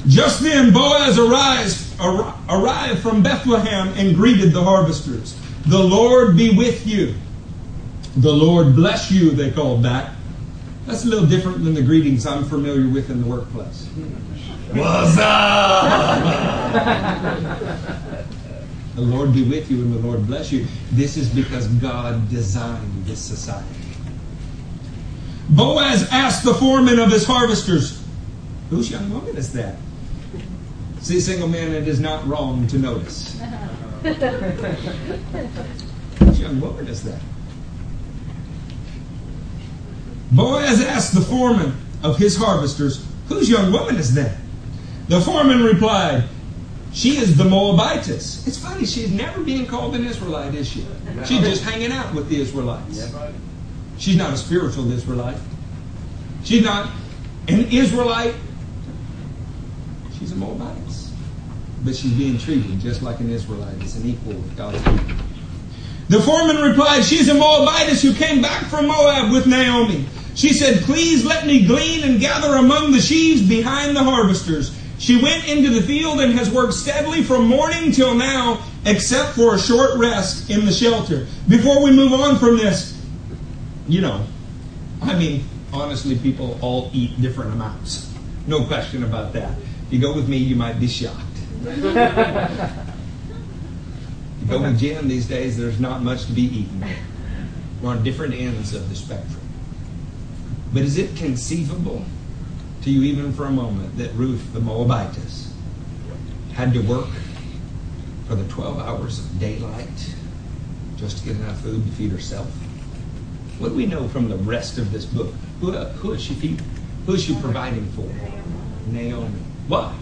Just then Boaz arise, ar- arrived from Bethlehem and greeted the harvesters. The Lord be with you. The Lord bless you, they called back. That's a little different than the greetings I'm familiar with in the workplace. What's up? the Lord be with you and the Lord bless you. This is because God designed this society. Boaz asked the foreman of his harvesters, Whose young woman is that? See, single man, it is not wrong to notice. Whose young woman is that? Boaz asked the foreman of his harvesters, Whose young woman is that? The foreman replied, She is the Moabitess. It's funny, she's never being called an Israelite, is she? She's just hanging out with the Israelites. She's not a spiritual Israelite. She's not an Israelite. She's a Moabitess. But she's being treated just like an Israelite, as an equal with God's people. The foreman replied, She's a Moabitess who came back from Moab with Naomi. She said, Please let me glean and gather among the sheaves behind the harvesters. She went into the field and has worked steadily from morning till now, except for a short rest in the shelter. Before we move on from this, you know, I mean, honestly, people all eat different amounts. No question about that. If you go with me, you might be shocked. you go with Jim these days, there's not much to be eaten. We're on different ends of the spectrum. But is it conceivable to you, even for a moment, that Ruth the Moabitess had to work for the 12 hours of daylight just to get enough food to feed herself? What do we know from the rest of this book? Who, who is she? Who is she providing for? Naomi. Why?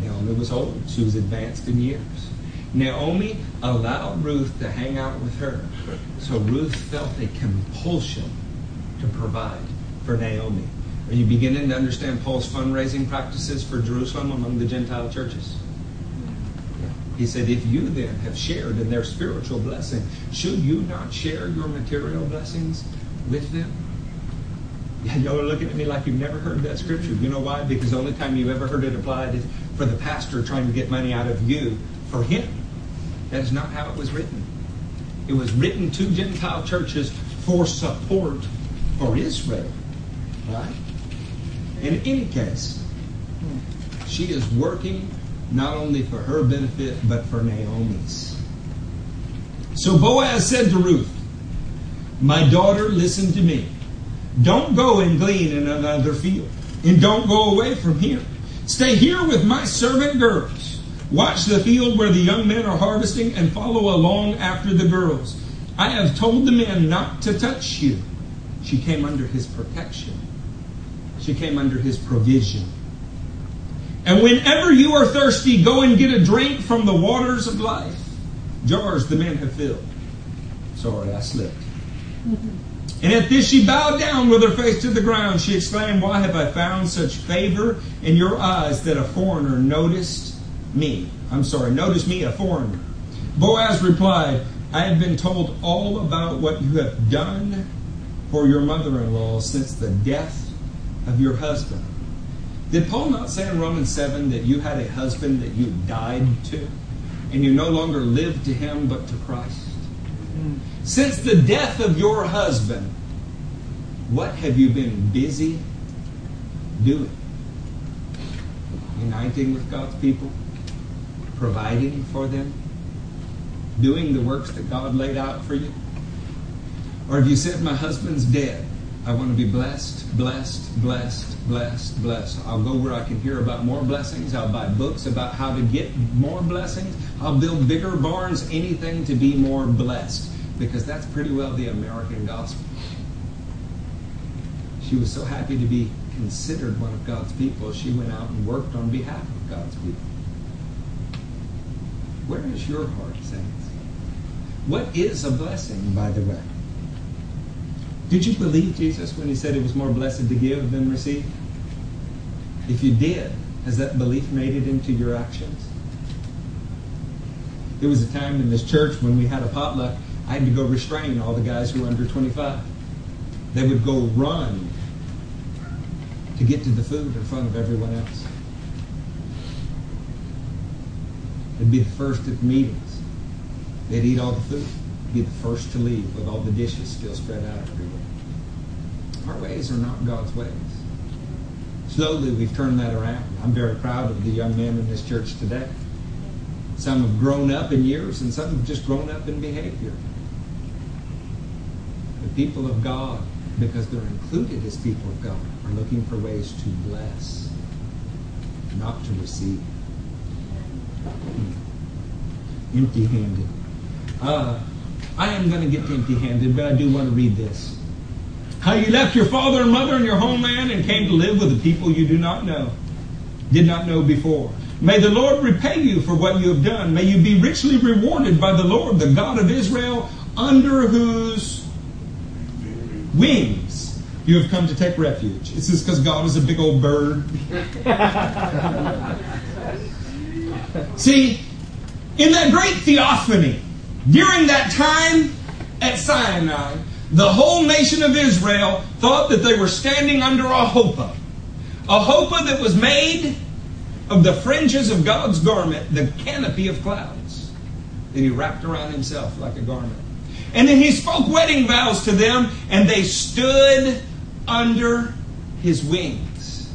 Naomi was old. She was advanced in years. Naomi allowed Ruth to hang out with her. So Ruth felt a compulsion to provide for Naomi. Are you beginning to understand Paul's fundraising practices for Jerusalem among the Gentile churches? He said, If you then have shared in their spiritual blessing, should you not share your material blessings with them? Y'all are looking at me like you've never heard that scripture. You know why? Because the only time you've ever heard it applied is for the pastor trying to get money out of you for him. That is not how it was written. It was written to Gentile churches for support for Israel. Right? In any case, she is working not only for her benefit, but for Naomi's. So Boaz said to Ruth, My daughter, listen to me. Don't go and glean in another field, and don't go away from here. Stay here with my servant girls. Watch the field where the young men are harvesting and follow along after the girls. I have told the men not to touch you. She came under his protection. She came under his provision. And whenever you are thirsty, go and get a drink from the waters of life. Jars the men have filled. Sorry, I slipped. Mm-hmm. And at this she bowed down with her face to the ground. She exclaimed, Why have I found such favor in your eyes that a foreigner noticed me? I'm sorry, noticed me, a foreigner. Boaz replied, I have been told all about what you have done for your mother in law since the death of your husband. Did Paul not say in Romans 7 that you had a husband that you died to, and you no longer live to him but to Christ? Since the death of your husband, what have you been busy doing? Uniting with God's people, providing for them, doing the works that God laid out for you? Or have you said, My husband's dead? I want to be blessed, blessed, blessed, blessed, blessed. I'll go where I can hear about more blessings. I'll buy books about how to get more blessings. I'll build bigger barns, anything to be more blessed. Because that's pretty well the American gospel. She was so happy to be considered one of God's people, she went out and worked on behalf of God's people. Where is your heart, saints? What is a blessing, by the way? Did you believe Jesus when he said it was more blessed to give than receive? If you did, has that belief made it into your actions? There was a time in this church when we had a potluck, I had to go restrain all the guys who were under 25. They would go run to get to the food in front of everyone else. They'd be the first at the meetings. They'd eat all the food. be the first to leave with all the dishes still spread out everywhere. Our ways are not God's ways. Slowly, we've turned that around. I'm very proud of the young men in this church today. Some have grown up in years, and some have just grown up in behavior. The people of God, because they're included as people of God, are looking for ways to bless, not to receive. Empty handed. Uh, I am going to get empty handed, but I do want to read this. How you left your father and mother and your homeland and came to live with a people you do not know, did not know before. May the Lord repay you for what you have done. May you be richly rewarded by the Lord, the God of Israel, under whose wings you have come to take refuge. Is this because God is a big old bird? See, in that great theophany, during that time at Sinai, the whole nation of Israel thought that they were standing under a chuppah. A chuppah that was made of the fringes of God's garment, the canopy of clouds, that he wrapped around himself like a garment. And then he spoke wedding vows to them, and they stood under his wings.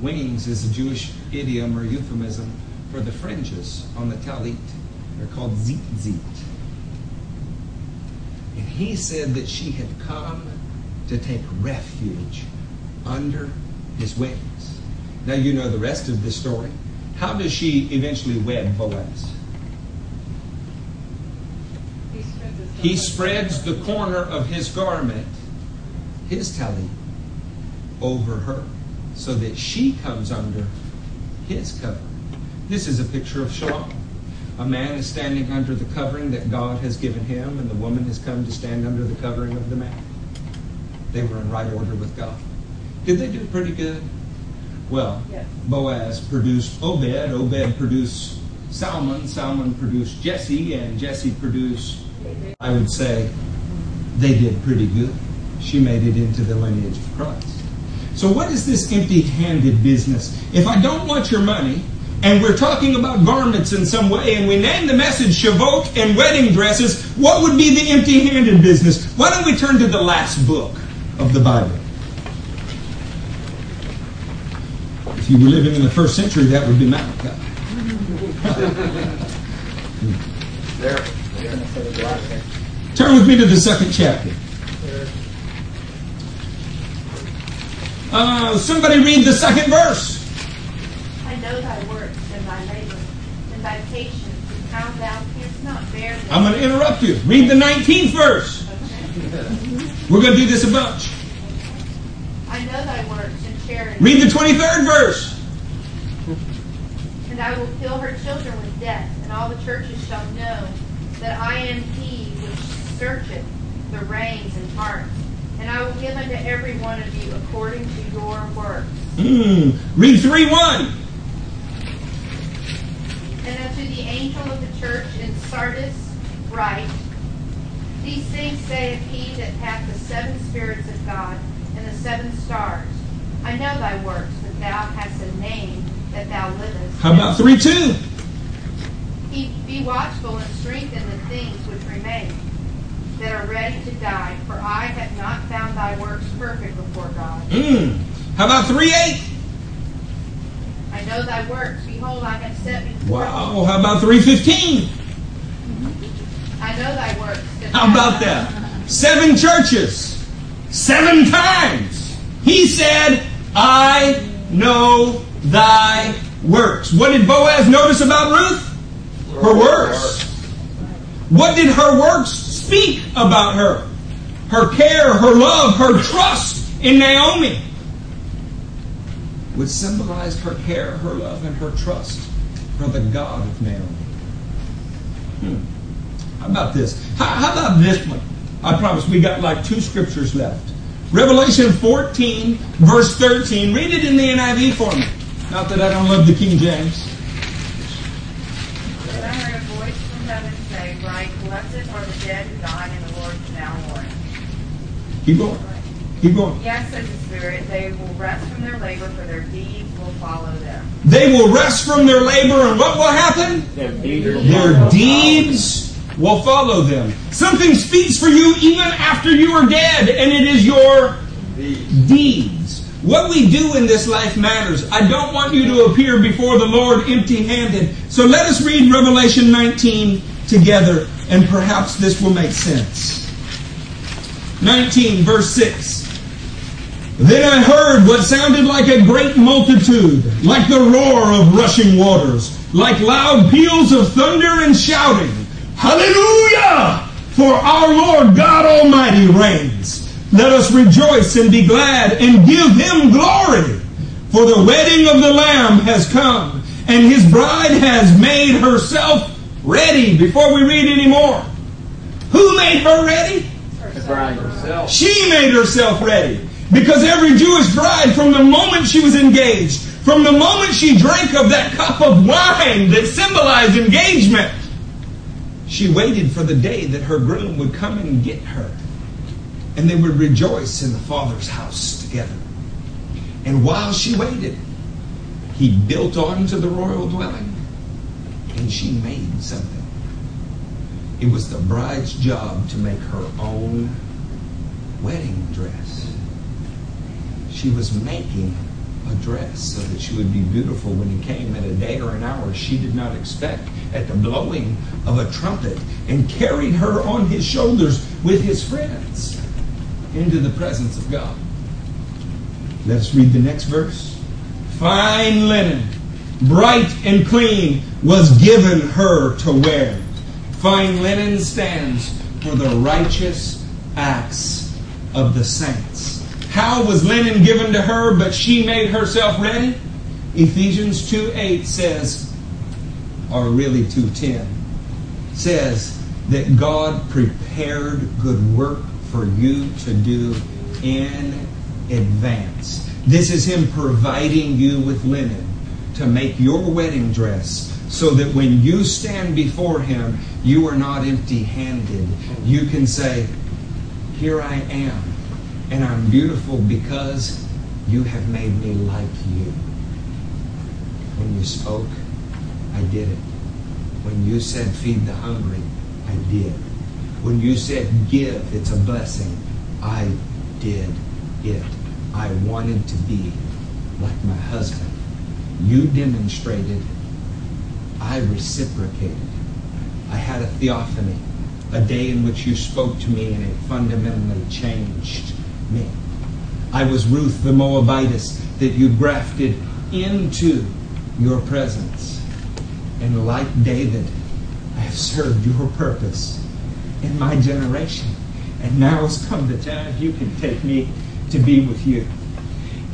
Wings is a Jewish idiom or euphemism for the fringes on the talit. They're called tzitzit. And he said that she had come to take refuge under his wings. Now you know the rest of the story. How does she eventually wed Boaz? He spreads the corner of his garment, his talit, over her so that she comes under his cover. This is a picture of shalom. A man is standing under the covering that God has given him, and the woman has come to stand under the covering of the man. They were in right order with God. Did they do pretty good? Well, Yes. Boaz produced Obed, Obed produced Salmon, Salmon produced Jesse, and Jesse produced, I would say, they did pretty good. She made it into the lineage of Christ. So, what is this empty handed business? If I don't want your money, and we're talking about garments in some way, and we name the message Shavuot and wedding dresses, what would be the empty handed business? Why don't we turn to the last book of the Bible? If you were living in the first century, that would be Malachi. There. Turn with me to the second chapter. Uh, somebody read the second verse. Know thy works and thy labor and thy patience, and how thou canst not bear them. I'm going to interrupt you. Read the 19th verse. We're going to do this a bunch. I know thy works and charity, Read the 23rd verse. and I will kill her children with death, and all the churches shall know that I am he which searcheth the reins and hearts. And I will give unto every one of you according to your works. Mm. Read 3 1. And unto the angel of the church in Sardis write, These things saith he that hath the seven spirits of God and the seven stars. I know thy works, that thou hast a name, that thou livest. How about 3 2? He be watchful and strengthen the things which remain, that are ready to die, for I have not found thy works perfect before God. Mm. How about 3 8? I know thy works. Behold, I have set before Wow. How about 315? I know thy works. How about that? Seven churches, seven times. He said, I know thy works. What did Boaz notice about Ruth? Her works. What did her works speak about her? Her care, her love, her trust in Naomi. Which symbolized her care, her love, and her trust for the God of Naomi. Hmm. How about this? How, how about this one? I promise we got like two scriptures left. Revelation 14, verse 13. Read it in the NIV for me. Not that I don't love the King James. Then I heard a voice from heaven say, Write, Blessed are the dead who die in the Lord is now Lord. Keep going. Keep going. Yes, says the Spirit, they will rest from their labor, for their deeds will follow them. They will rest from their labor, and what will happen? Their deeds will follow them. Something speaks for you even after you are dead, and it is your deeds. What we do in this life matters. I don't want you to appear before the Lord empty handed. So let us read Revelation 19 together, and perhaps this will make sense. 19, verse 6. Then I heard what sounded like a great multitude, like the roar of rushing waters, like loud peals of thunder and shouting, Hallelujah! For our Lord God Almighty reigns. Let us rejoice and be glad and give him glory. For the wedding of the Lamb has come, and his bride has made herself ready. Before we read any more, who made her ready? The bride herself. She made herself ready. Because every Jewish bride, from the moment she was engaged, from the moment she drank of that cup of wine that symbolized engagement, she waited for the day that her groom would come and get her. And they would rejoice in the Father's house together. And while she waited, he built onto the royal dwelling and she made something. It was the bride's job to make her own wedding dress. She was making a dress so that she would be beautiful when he came at a day or an hour she did not expect at the blowing of a trumpet and carried her on his shoulders with his friends into the presence of God. Let us read the next verse. Fine linen, bright and clean, was given her to wear. Fine linen stands for the righteous acts of the saints. How was linen given to her, but she made herself ready? Ephesians 2 8 says, or really 2.10, says that God prepared good work for you to do in advance. This is Him providing you with linen to make your wedding dress so that when you stand before Him, you are not empty handed. You can say, Here I am, and I'm beautiful because you have made me like you. When you spoke, I did it. When you said, Feed the hungry, I did. When you said, Give, it's a blessing, I did it. I wanted to be like my husband. You demonstrated, I reciprocated. I had a theophany, a day in which you spoke to me and it fundamentally changed me. I was Ruth the Moabitess that you grafted into your presence. And like David, I have served your purpose in my generation. And now has come the time you can take me to be with you.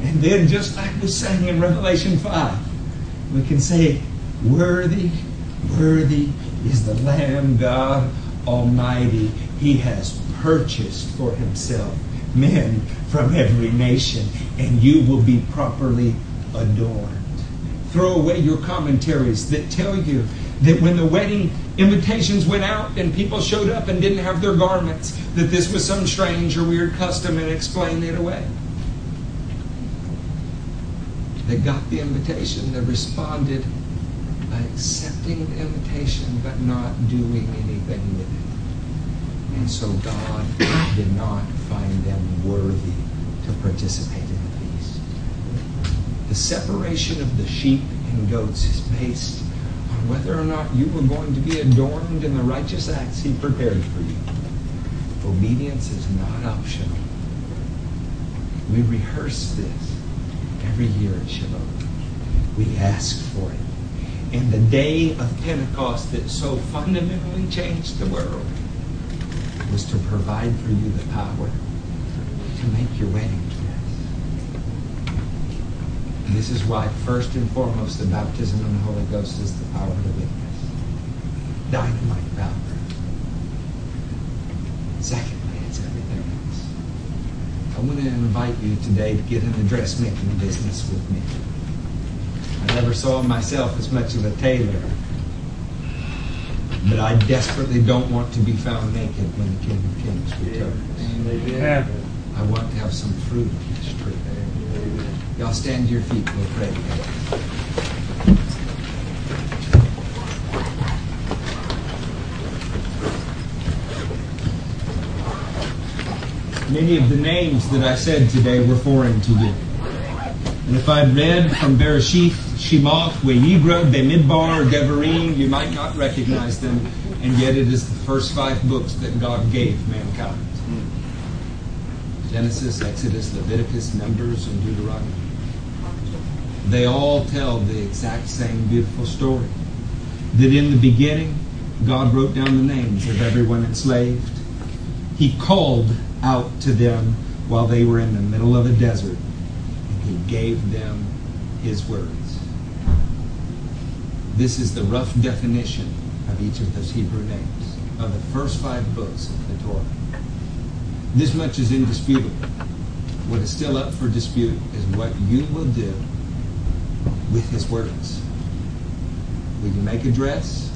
And then, just like we sang in Revelation 5, we can say, Worthy, worthy is the Lamb God Almighty. He has purchased for himself men from every nation, and you will be properly adorned. Throw away your commentaries that tell you that when the wedding invitations went out and people showed up and didn't have their garments, that this was some strange or weird custom and explain it away. They got the invitation, they responded by accepting the invitation but not doing anything with it. And so God did not find them worthy to participate in the feast. The separation of the sheep and goats is based on whether or not you were going to be adorned in the righteous acts He prepared for you. Obedience is not optional. We rehearse this every year at Shavuot. We ask for it. And the day of Pentecost that so fundamentally changed the world was to provide for you the power to make your wedding dress. This is why, first and foremost, the baptism in the Holy Ghost is the power to witness. Dynamite power. Secondly, it's everything else. I want to invite you today to get in the dressmaking business with me. I never saw myself as much of a tailor, but I desperately don't want to be found naked when the King of Kings returns. I want to have some fruit on this tree. Y'all stand to your feet. We'll pray together. Many of the names that I said today were foreign to you. And if I'd read from Bereshith Shemoth, Vayikra, Bemidbar, Devarim, you might not recognize them, and yet it is the first five books that God gave mankind. Genesis, Exodus, Leviticus, Numbers, and Deuteronomy. They all tell the exact same beautiful story. That in the beginning, God wrote down the names of everyone enslaved. He called out to them while they were in the middle of a desert, and He gave them His words. This is the rough definition of each of those Hebrew names, of the first five books of the Torah. This much is indisputable. What is still up for dispute is what you will do with His words. Will you make a dress?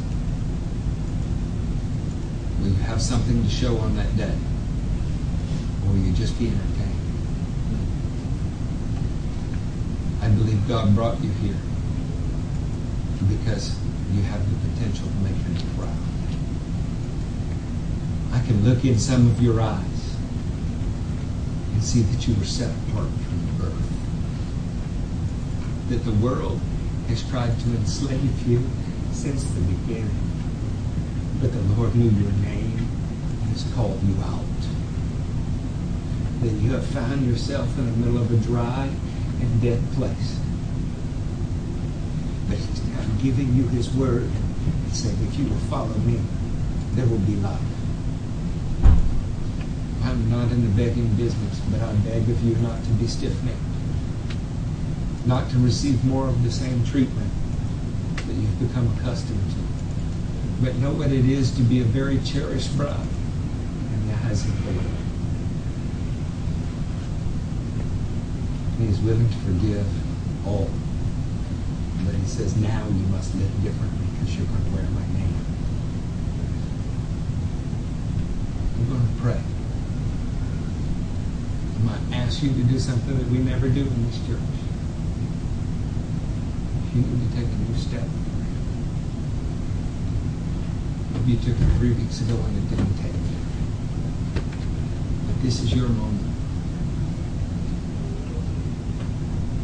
Will you have something to show on that day? Or will you just be entertained? I believe God brought you here because you have the potential to make Him proud. I can look in some of your eyes and see that you were set apart from birth. That the world has tried to enslave you since the beginning. But the Lord knew your name and has called you out. That you have found yourself in the middle of a dry and dead place. Now giving you His word and saying, if you will follow me, there will be life. I'm not in the begging business, but I beg of you not to be stiff-necked. Not to receive more of the same treatment that you've become accustomed to. But know what it is to be a very cherished bride in the eyes of the Lord. He is willing to forgive all. Says, now you must live differently because you're going to wear my name. I'm going to pray. I'm going to ask you to do something that we never do in this church. You need to take a new step, maybe you took it three weeks ago and it didn't take. But this is your moment.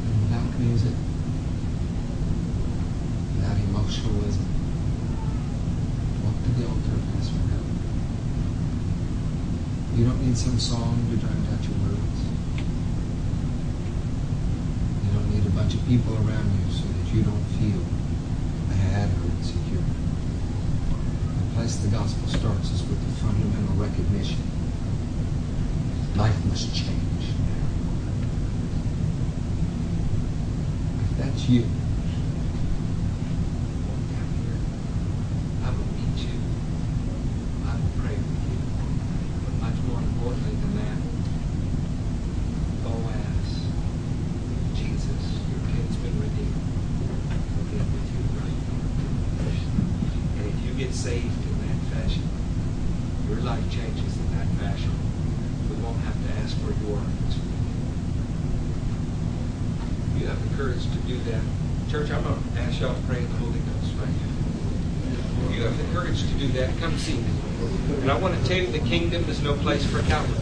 And without music, without emotionalism, walk to the altar and ask for help. You don't need some song to drown out your words. You don't need a bunch of people around you so that you don't feel bad or insecure. The place the gospel starts is with the fundamental recognition. Life must change. If that's you, walk down here. I will meet you. I will pray with you. But much more importantly than that, Boaz, Jesus, your kinsman redeemer. Will get with you right now. And if you get saved in that fashion, your life changes in that fashion. We won't have to ask where you are this week. You have the courage to do that. Church, I'm going to ask y'all to pray in the Holy Ghost right now. If you have the courage to do that, come see me. And I want to tell you the kingdom is no place for cowards.